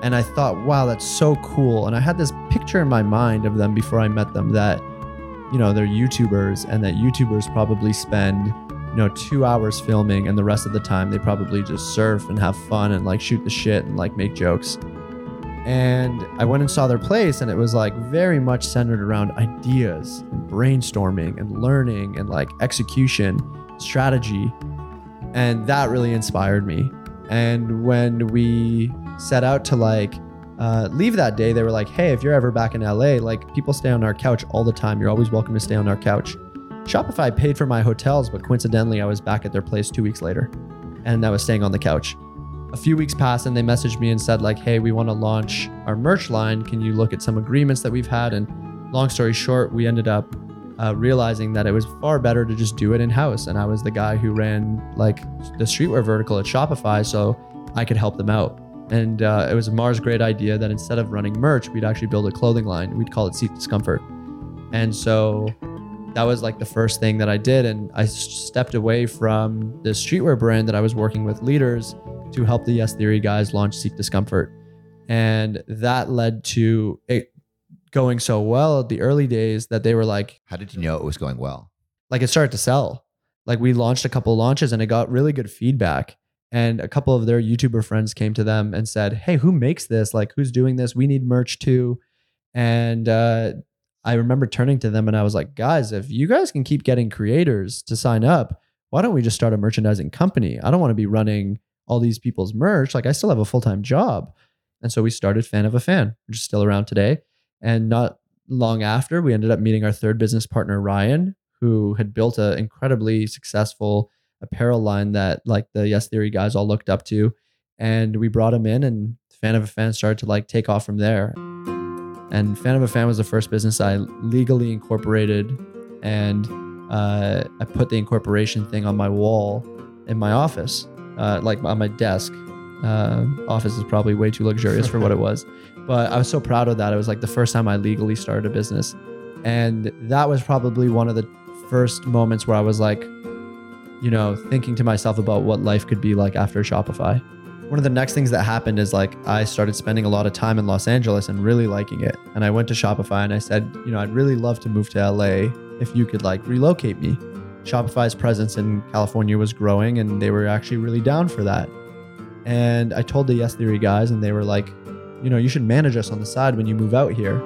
and I thought, wow, that's so cool. And I had this picture in my mind of them before I met them that, you know, they're YouTubers and that YouTubers probably spend, you know, two hours filming and the rest of the time they probably just surf and have fun and like shoot the shit and like make jokes. And I went and saw their place, and it was like very much centered around ideas and brainstorming and learning and like execution, strategy. And that really inspired me. And when we set out to like uh, leave that day, they were like, hey, if you're ever back in LA, like people stay on our couch all the time. You're always welcome to stay on our couch. Shopify paid for my hotels, but coincidentally, I was back at their place two weeks later and I was staying on the couch a few weeks passed and they messaged me and said like hey we want to launch our merch line. Can you look at some agreements that we've had? And long story short we ended up uh, realizing that it was far better to just do it in house and i was the guy who ran like the streetwear vertical at shopify so i could help them out. And uh, it was Ammar's great idea that instead of running merch we'd actually build a clothing line. We'd call it Seek Discomfort. And so that was like the first thing that i did and i stepped away from the streetwear brand that i was working with leaders to help the Yes Theory guys launch Seek Discomfort. And that led to it going so well at the early days that they were like, How did you know it was going well? like it started to sell. Like we launched a couple of launches and it got really good feedback. And a couple of their YouTuber friends came to them and said, Hey, who makes this? Like, who's doing this? We need merch too. And uh, I remember turning to them and I was like, Guys, if you guys can keep getting creators to sign up, why don't we just start a merchandising company? I don't want to be running all these people's merch. Like, I still have a full time job. And so we started Fan of a Fan, which is still around today. And not long after, we ended up meeting our third business partner, Ryan, who had built an incredibly successful apparel line that like the Yes Theory guys all looked up to. And we brought him in and Fan of a Fan started to like take off from there. And Fan of a Fan was the first business I legally incorporated. And uh, I put the incorporation thing on my wall in my office, uh, like on my desk. Uh, office is probably way too luxurious for what it was. But I was so proud of that. It was like the first time I legally started a business. And that was probably one of the first moments where I was like, you know, thinking to myself about what life could be like after Shopify. One of the next things that happened is like I started spending a lot of time in Los Angeles and really liking it. And I went to Shopify and I said, you know, I'd really love to move to LA if you could like relocate me. Shopify's presence in California was growing and they were actually really down for that. And I told the Yes Theory guys, and they were like, you know, you should manage us on the side when you move out here.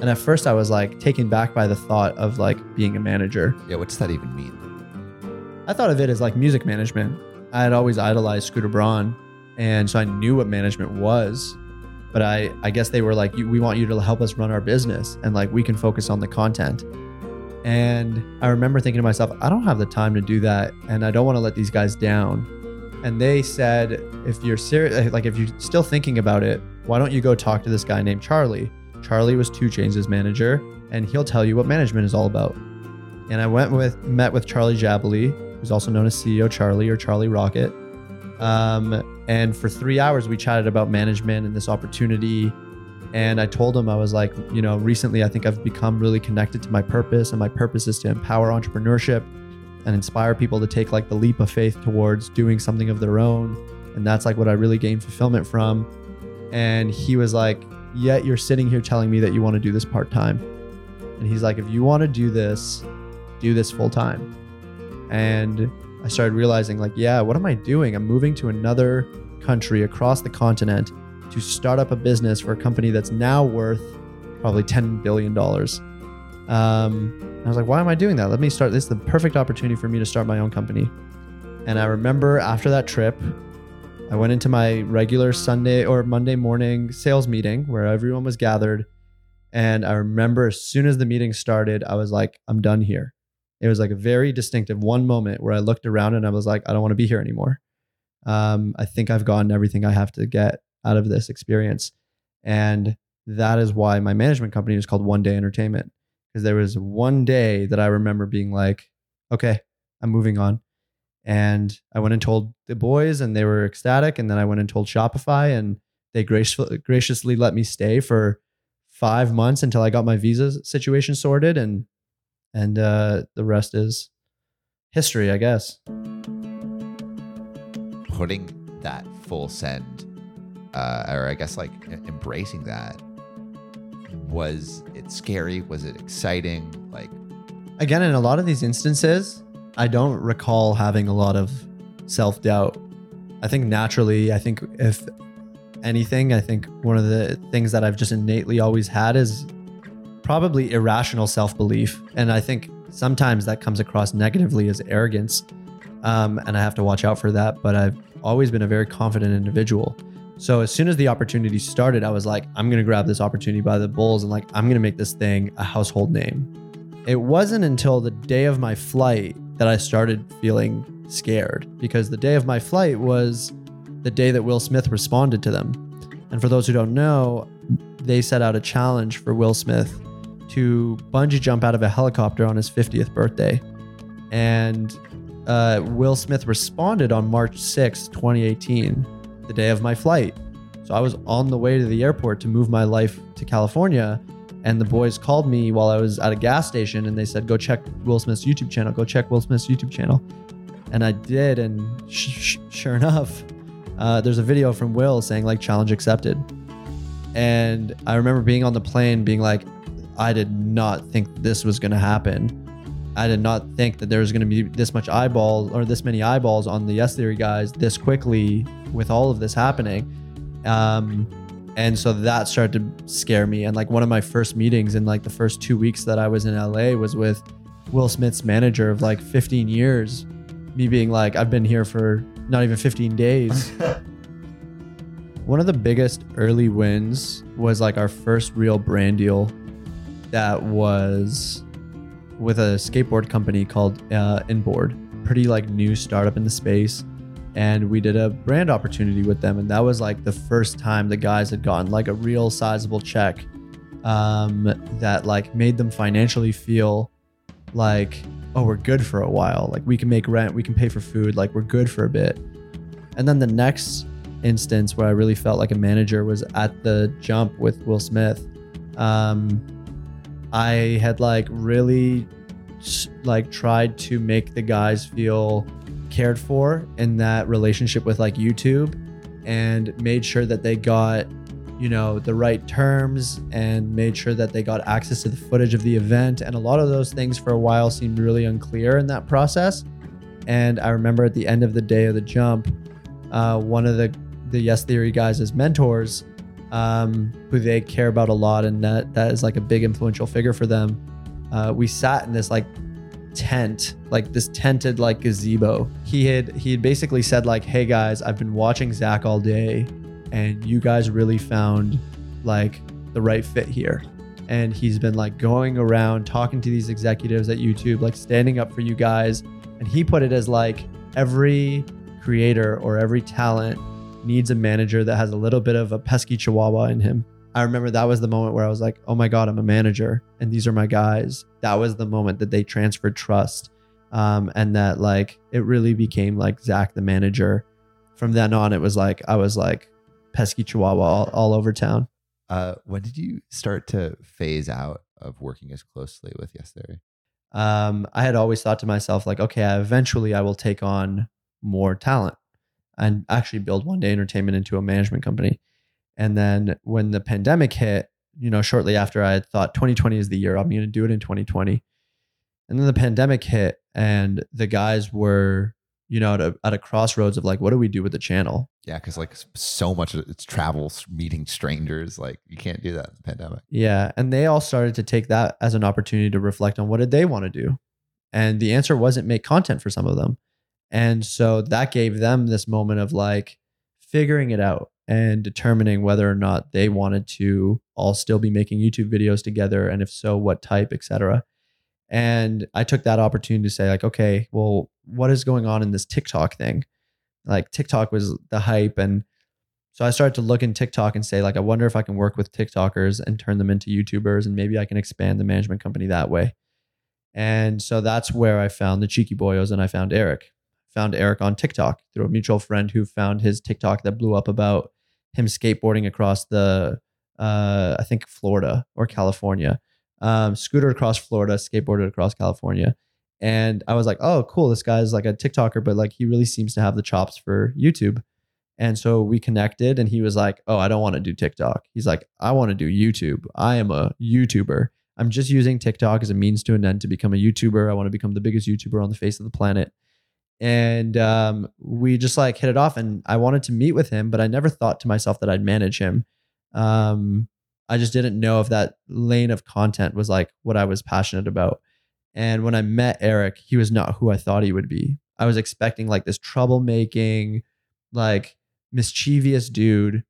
And at first, I was like taken back by the thought of like being a manager. Yeah, what does that even mean? I thought of it as like music management. I had always idolized Scooter Braun, and so I knew what management was. But I, I guess they were like, we want you to help us run our business, and like we can focus on the content. And I remember thinking to myself, I don't have the time to do that, and I don't want to let these guys down and they said if you're serious eh, like if you're still thinking about it why don't you go talk to this guy named charlie charlie was 2 Chainz' manager and he'll tell you what management is all about and i went with met with charlie jabaley who's also known as ceo charlie or charlie rocket um, and for three hours we chatted about management and this opportunity and i told him i was like you know recently i think i've become really connected to my purpose and my purpose is to empower entrepreneurship and inspire people to take like the leap of faith towards doing something of their own. And that's like what I really gained fulfillment from. And he was like, Yet you're sitting here telling me that you want to do this part time. And he's like, If you want to do this, do this full time. And I started realizing, like, yeah, what am I doing? I'm moving to another country across the continent to start up a business for a company that's now worth probably $10 billion. Um, I was like, why am I doing that? Let me start. This is the perfect opportunity for me to start my own company. And I remember after that trip, I went into my regular Sunday or Monday morning sales meeting where everyone was gathered. And I remember as soon as the meeting started, I was like, I'm done here. It was like a very distinctive one moment where I looked around and I was like, I don't want to be here anymore. Um, I think I've gotten everything I have to get out of this experience. And that is why my management company is called One Day Entertainment because there was one day that I remember being like, okay, I'm moving on. And I went and told the boys, and they were ecstatic. And then I went and told Shopify, and they graciously graciously let me stay for five months until I got my visa situation sorted, and and uh, the rest is history, I guess. Putting that full send, uh, or I guess like embracing that, was it scary? Was it exciting? Like, Again, in a lot of these instances, I don't recall having a lot of self doubt. I think naturally, I think if anything, I think one of the things that I've just innately always had is probably irrational self belief. And I think sometimes that comes across negatively as arrogance. Um, and I have to watch out for that. But I've always been a very confident individual. So as soon as the opportunity started, I was like, I'm going to grab this opportunity by the bulls and like, I'm going to make this thing a household name. It wasn't until the day of my flight that I started feeling scared because the day of my flight was the day that Will Smith responded to them. And for those who don't know, they set out a challenge for Will Smith to bungee jump out of a helicopter on his 50th birthday. And uh, Will Smith responded on March 6, 2018, the day of my flight. So I was on the way to the airport to move my life to California. And the boys called me while I was at a gas station and they said, go check Will Smith's YouTube channel, go check Will Smith's YouTube channel. And I did. And sh- sh- sure enough, uh, there's a video from Will saying, like, challenge accepted. And I remember being on the plane being like, I did not think this was going to happen. I did not think that there was going to be this much eyeball or this many eyeballs on the Yes Theory guys this quickly with all of this happening. Um, and so that started to scare me. And like one of my first meetings in like the first two weeks that I was in LA was with Will Smith's manager of like 15 years. Me being like, I've been here for not even 15 days. one of the biggest early wins was like our first real brand deal that was with a skateboard company called uh, Inboard, pretty like new startup in the space. And we did a brand opportunity with them. And that was like the first time the guys had gotten like a real sizable check um, that like made them financially feel like, oh, we're good for a while. Like we can make rent, we can pay for food, like we're good for a bit. And then the next instance where I really felt like a manager was at the jump with Will Smith. Um, I had like really like tried to make the guys feel cared for in that relationship with like YouTube and made sure that they got you know the right terms and made sure that they got access to the footage of the event. And a lot of those things for a while seemed really unclear in that process. And I remember at the end of the day of the jump uh, one of the the Yes Theory guys as mentors um, who they care about a lot and that that is like a big influential figure for them. Uh, we sat in this like tent, like this tented like gazebo. He had he had basically said like, "Hey guys, I've been watching Zach all day, and you guys really found like the right fit here." And he's been like going around talking to these executives at YouTube, like standing up for you guys. And he put it as like every creator or every talent needs a manager that has a little bit of a pesky chihuahua in him. I remember that was the moment where I was like, oh my God, I'm a manager and these are my guys. That was the moment that they transferred trust. Um, and that like it really became like Zach the manager. From then on, it was like I was like pesky chihuahua all, all over town. uh, when did you start to phase out of working as closely with Yes Theory? um, I had always thought to myself, like, okay, eventually I will take on more talent and actually build one day entertainment into a management company. And then when the pandemic hit, you know, shortly after I had thought 2020 is the year, I'm going to do it in 2020. And then the pandemic hit and the guys were, you know, at a, at a crossroads of like, what do we do with the channel? Yeah, because like so much of it's travel, meeting strangers. Like you can't do that in the pandemic. Yeah. And they all started to take that as an opportunity to reflect on what did they want to do. And the answer wasn't make content for some of them. And so that gave them this moment of like figuring it out and determining whether or not they wanted to all still be making YouTube videos together. And if so, what type, etc. And I took that opportunity to say, like, okay, well, what is going on in this TikTok thing? Like TikTok was the hype. And so I started to look in TikTok and say, like, I wonder if I can work with TikTokers and turn them into YouTubers and maybe I can expand the management company that way. And so that's where I found the Cheeky Boyos and I found Eric. Found Eric on TikTok through a mutual friend who found his TikTok that blew up about him skateboarding across the, uh, I think Florida or California, um, across Florida, skateboarded across California. And I was like, oh, cool. This guy's like a TikToker, but like he really seems to have the chops for YouTube. And so we connected and he was like, oh, I don't want to do TikTok. He's like, I want to do YouTube. I am a YouTuber. I'm just using TikTok as a means to an end to become a YouTuber. I want to become the biggest YouTuber on the face of the planet. And um, we just like hit it off. And I wanted to meet with him, but I never thought to myself that I'd manage him. Um, I just didn't know if that lane of content was like what I was passionate about. And when I met Eric, he was not who I thought he would be. I was expecting like this troublemaking, like mischievous dude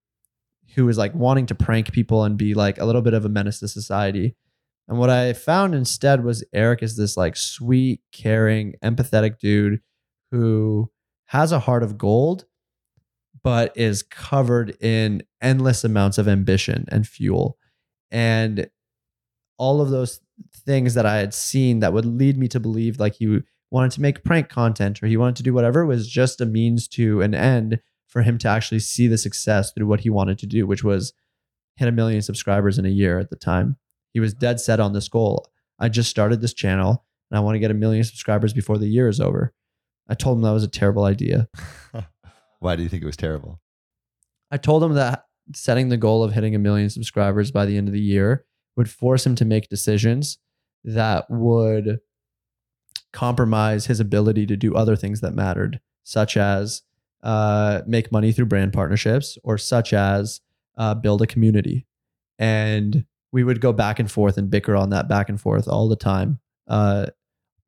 who was like wanting to prank people and be like a little bit of a menace to society. And what I found instead was Eric is this like sweet, caring, empathetic dude who has a heart of gold, but is covered in endless amounts of ambition and fuel. And all of those things that I had seen that would lead me to believe like he wanted to make prank content or he wanted to do whatever was just a means to an end for him to actually see the success through what he wanted to do, which was hit a million subscribers in a year at the time. He was dead set on this goal. I just started this channel and I want to get a million subscribers before the year is over. I told him that was a terrible idea. Why do you think it was terrible? I told him that setting the goal of hitting a million subscribers by the end of the year would force him to make decisions that would compromise his ability to do other things that mattered, such as uh, make money through brand partnerships or such as uh, build a community. And we would go back and forth and bicker on that back and forth all the time, uh,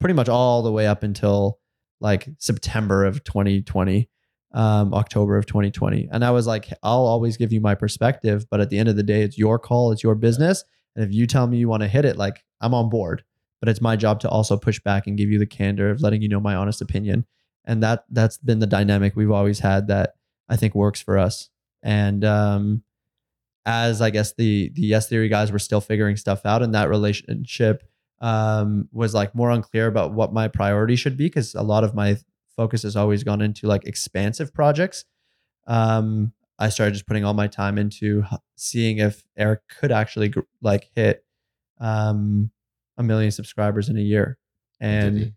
pretty much all the way up until like September of 2020, um, October of 2020. And I was like, I'll always give you my perspective, but at the end of the day, it's your call, it's your business. And if you tell me you want to hit it, like I'm on board. But it's my job to also push back and give you the candor of letting you know my honest opinion. And that that's been the dynamic we've always had that I think works for us. And um, as I guess the the Yes Theory guys were still figuring stuff out, in that relationship um, was like more unclear about what my priority should be because a lot of my focus has always gone into like expansive projects. Um, I started just putting all my time into seeing if Eric could actually like hit um, a million subscribers in a year. And he?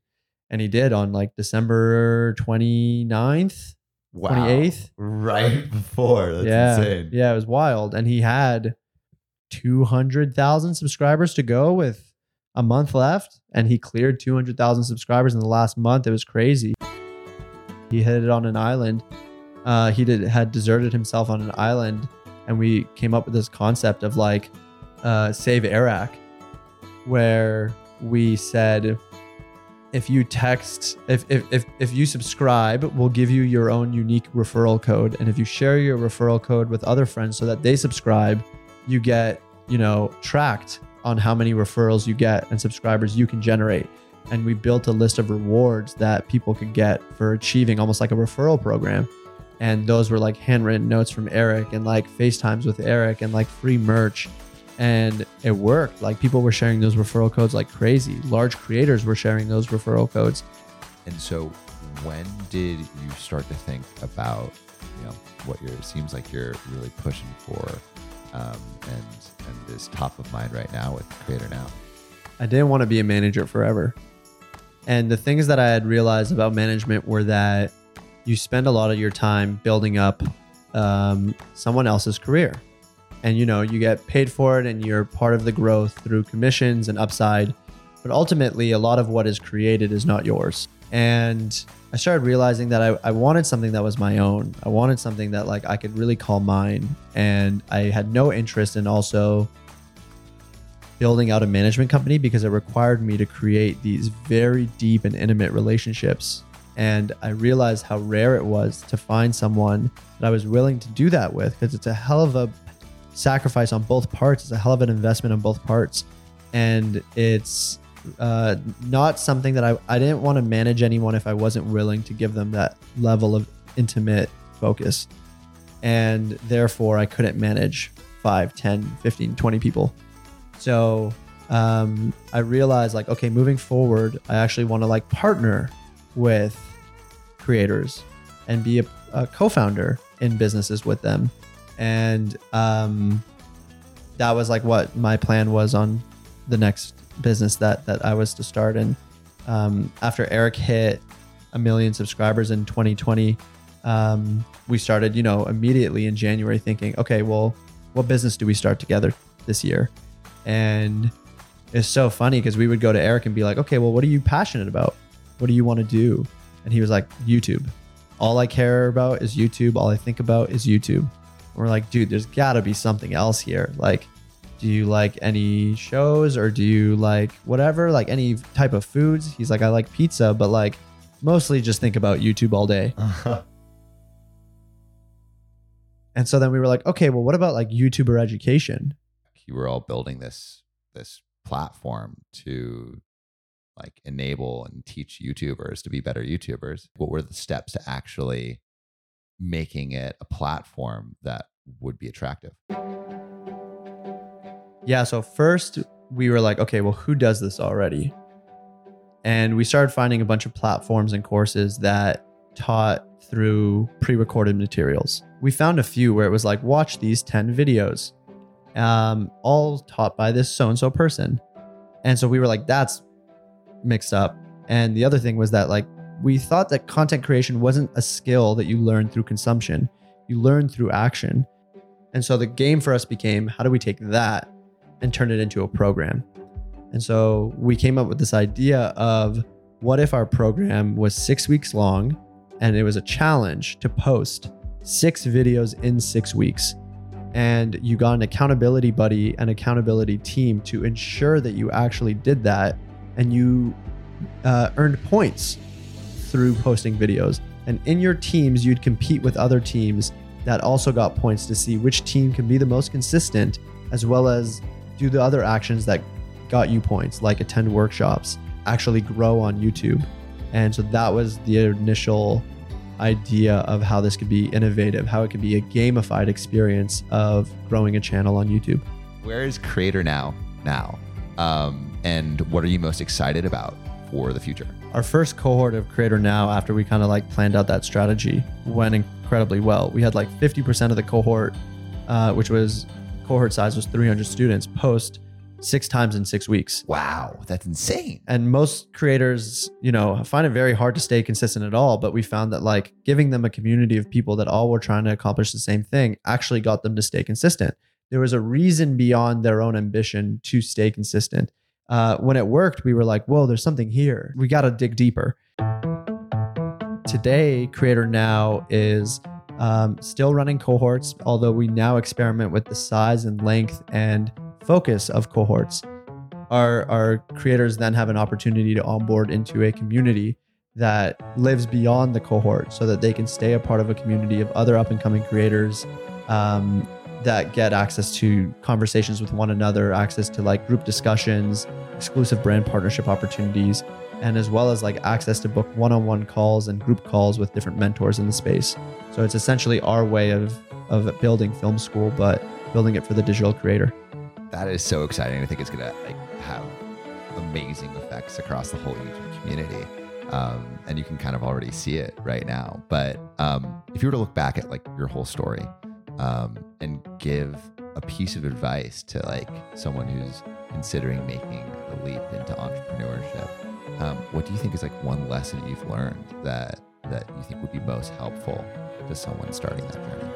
and he did on like December 29th, 28th. Right before. That's yeah. insane. Yeah, it was wild. And he had 200,000 subscribers to go with a month left. And he cleared 200,000 subscribers in the last month. It was crazy. He hit it on an island. Uh, he did had deserted himself on an island. And we came up with this concept of like uh, save Airrack, where we said, if you text if, if if if you subscribe we'll give you your own unique referral code and if you share your referral code with other friends so that they subscribe you get you know tracked on how many referrals you get and subscribers you can generate and we built a list of rewards that people could get for achieving almost like a referral program and those were like handwritten notes from eric and like facetimes with eric and like free merch and it worked. Like people were sharing those referral codes like crazy. Large creators were sharing those referral codes. And so, when did you start to think about, you know, what you're? It seems like you're really pushing for, um, and and is top of mind right now with Creator Now. I didn't want to be a manager forever. And the things that I had realized about management were that you spend a lot of your time building up um, someone else's career and you know you get paid for it and you're part of the growth through commissions and upside but ultimately a lot of what is created is not yours and i started realizing that I, I wanted something that was my own i wanted something that like i could really call mine and i had no interest in also building out a management company because it required me to create these very deep and intimate relationships and i realized how rare it was to find someone that i was willing to do that with because it's a hell of a sacrifice on both parts. It's a hell of an investment on both parts. And it's uh, not something that I, I didn't want to manage anyone if I wasn't willing to give them that level of intimate focus. And therefore, I couldn't manage 5, 10, 15, 20 people. So um, I realized, like, okay, moving forward, I actually want to like partner with creators and be a, a co founder in businesses with them and um, that was like what my plan was on the next business that that I was to start. And um, after Eric hit a million subscribers in 2020, um, we started, you know, immediately in January thinking, okay, well, what business do we start together this year? And it's so funny because we would go to Eric and be like, okay, well, what are you passionate about? What do you want to do? And he was like, YouTube. All I care about is YouTube. All I think about is YouTube. And we're like, dude, there's got to be something else here. Like, do you like any shows or do you like whatever, like any type of foods? He's like, I like pizza, but like mostly just think about YouTube all day. and so then we were like, okay, well, what about like YouTuber education? You were all building this this platform to like enable and teach YouTubers to be better YouTubers. What were the steps to actually making it a platform that would be attractive? Yeah. So first we were like, okay, well, who does this already? And we started finding a bunch of platforms and courses that taught through pre recorded materials. We found a few where it was like, watch these 10 videos, um, all taught by this so and so person. And so we were like, that's mixed up. And the other thing was that, like, we thought that content creation wasn't a skill that you learn through consumption, you learn through action. And so the game for us became how do we take that and turn it into a program? And so we came up with this idea of what if our program was six weeks long and it was a challenge to post six videos in six weeks. And you got an accountability buddy an accountability team to ensure that you actually did that and you uh, earned points through posting videos. And in your teams, you'd compete with other teams that also got points to see which team can be the most consistent, as well as do the other actions that got you points, like attend workshops, actually grow on YouTube. And so that was the initial idea of how this could be innovative, how it could be a gamified experience of growing a channel on YouTube. Where is Creator Now now? Um, and what are you most excited about for the future? Our first cohort of Creator Now, after we kind of like planned out that strategy, went incredibly well. We had like 50% of the cohort, uh, which was cohort size was 300 students, post six times in six weeks. Wow, that's insane. And most creators, you know, find it very hard to stay consistent at all. But we found that like giving them a community of people that all were trying to accomplish the same thing actually got them to stay consistent. There was a reason beyond their own ambition to stay consistent. Uh, when it worked, we were like, whoa, there's something here. We got to dig deeper. Today, Creator Now is um, still running cohorts, although we now experiment with the size and length and focus of cohorts. Our, our creators then have an opportunity to onboard into a community that lives beyond the cohort so that they can stay a part of a community of other up and coming creators um, that get access to conversations with one another, access to like group discussions, exclusive brand partnership opportunities, and as well as like access to book one on one calls and group calls with different mentors in the space. So it's essentially our way of, of building film school, but building it for the digital creator. That is so exciting. I think it's gonna like have amazing effects across the whole YouTube community. Um, and you can kind of already see it right now. But um, if you were to look back at like your whole story um, and give a piece of advice to like someone who's considering making the leap into entrepreneurship, um, what do you think is like one lesson you've learned that that you think would be most helpful to someone starting that journey?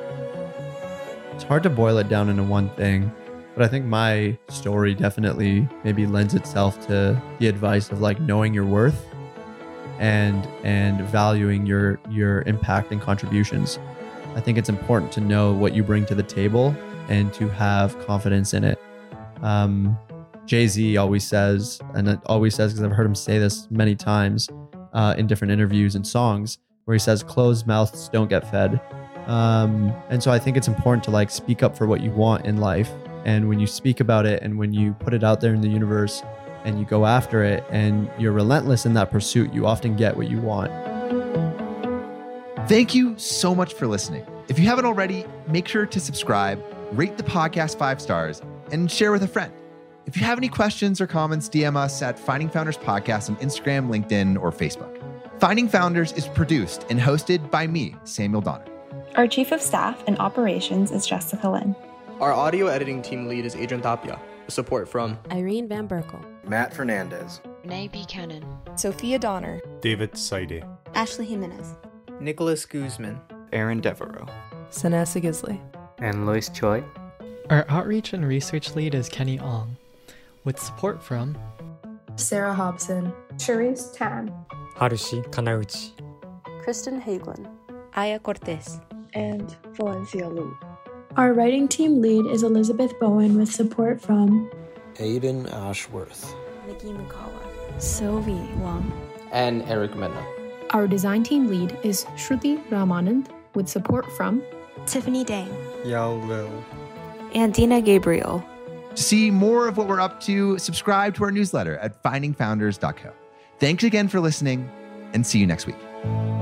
It's hard to boil it down into one thing. But I think my story definitely maybe lends itself to the advice of like knowing your worth and and valuing your your impact and contributions. I think it's important to know what you bring to the table and to have confidence in it. Um, Jay Z always says, and it always says because I've heard him say this many times uh, in different interviews and songs, where he says, "Closed mouths don't get fed." Um, and so I think it's important to like speak up for what you want in life and when you speak about it and when you put it out there in the universe and you go after it and you're relentless in that pursuit, you often get what you want. Thank you so much for listening. If you haven't already, make sure to subscribe, rate the podcast five stars, and share with a friend. If you have any questions or comments, DM us at Finding Founders Podcast on Instagram, LinkedIn, or Facebook. Finding Founders is produced and hosted by me, Samuel Donner. Our Chief of Staff and Operations is Jessica Lynn. Our audio editing team lead is Adrian Tapia. Support from Irene Van Berkel, Matt Fernandez, Renee Buchanan, Sophia Donner, David Saide, Ashley Jimenez, Nicholas Guzman, Aaron Devereaux, Sanessa Gisley, and Lois Choi. Our outreach and research lead is Kenny Ong, with support from Sarah Hobson, Cherise Tan, Harushi Kanauchi, Kristen Hagelin, Aya Cortez, and Valencia Lu. Our writing team lead is Elizabeth Bowen with support from Aiden Ashworth, Nikki Mukawa, Sylvie Wang, and Eric Mena. Our design team lead is Shruti Ramanand with support from Tiffany Dang, Yao Liu, and Dina Gabriel. To see more of what we're up to, subscribe to our newsletter at findingfounders.co. Thanks again for listening and see you next week.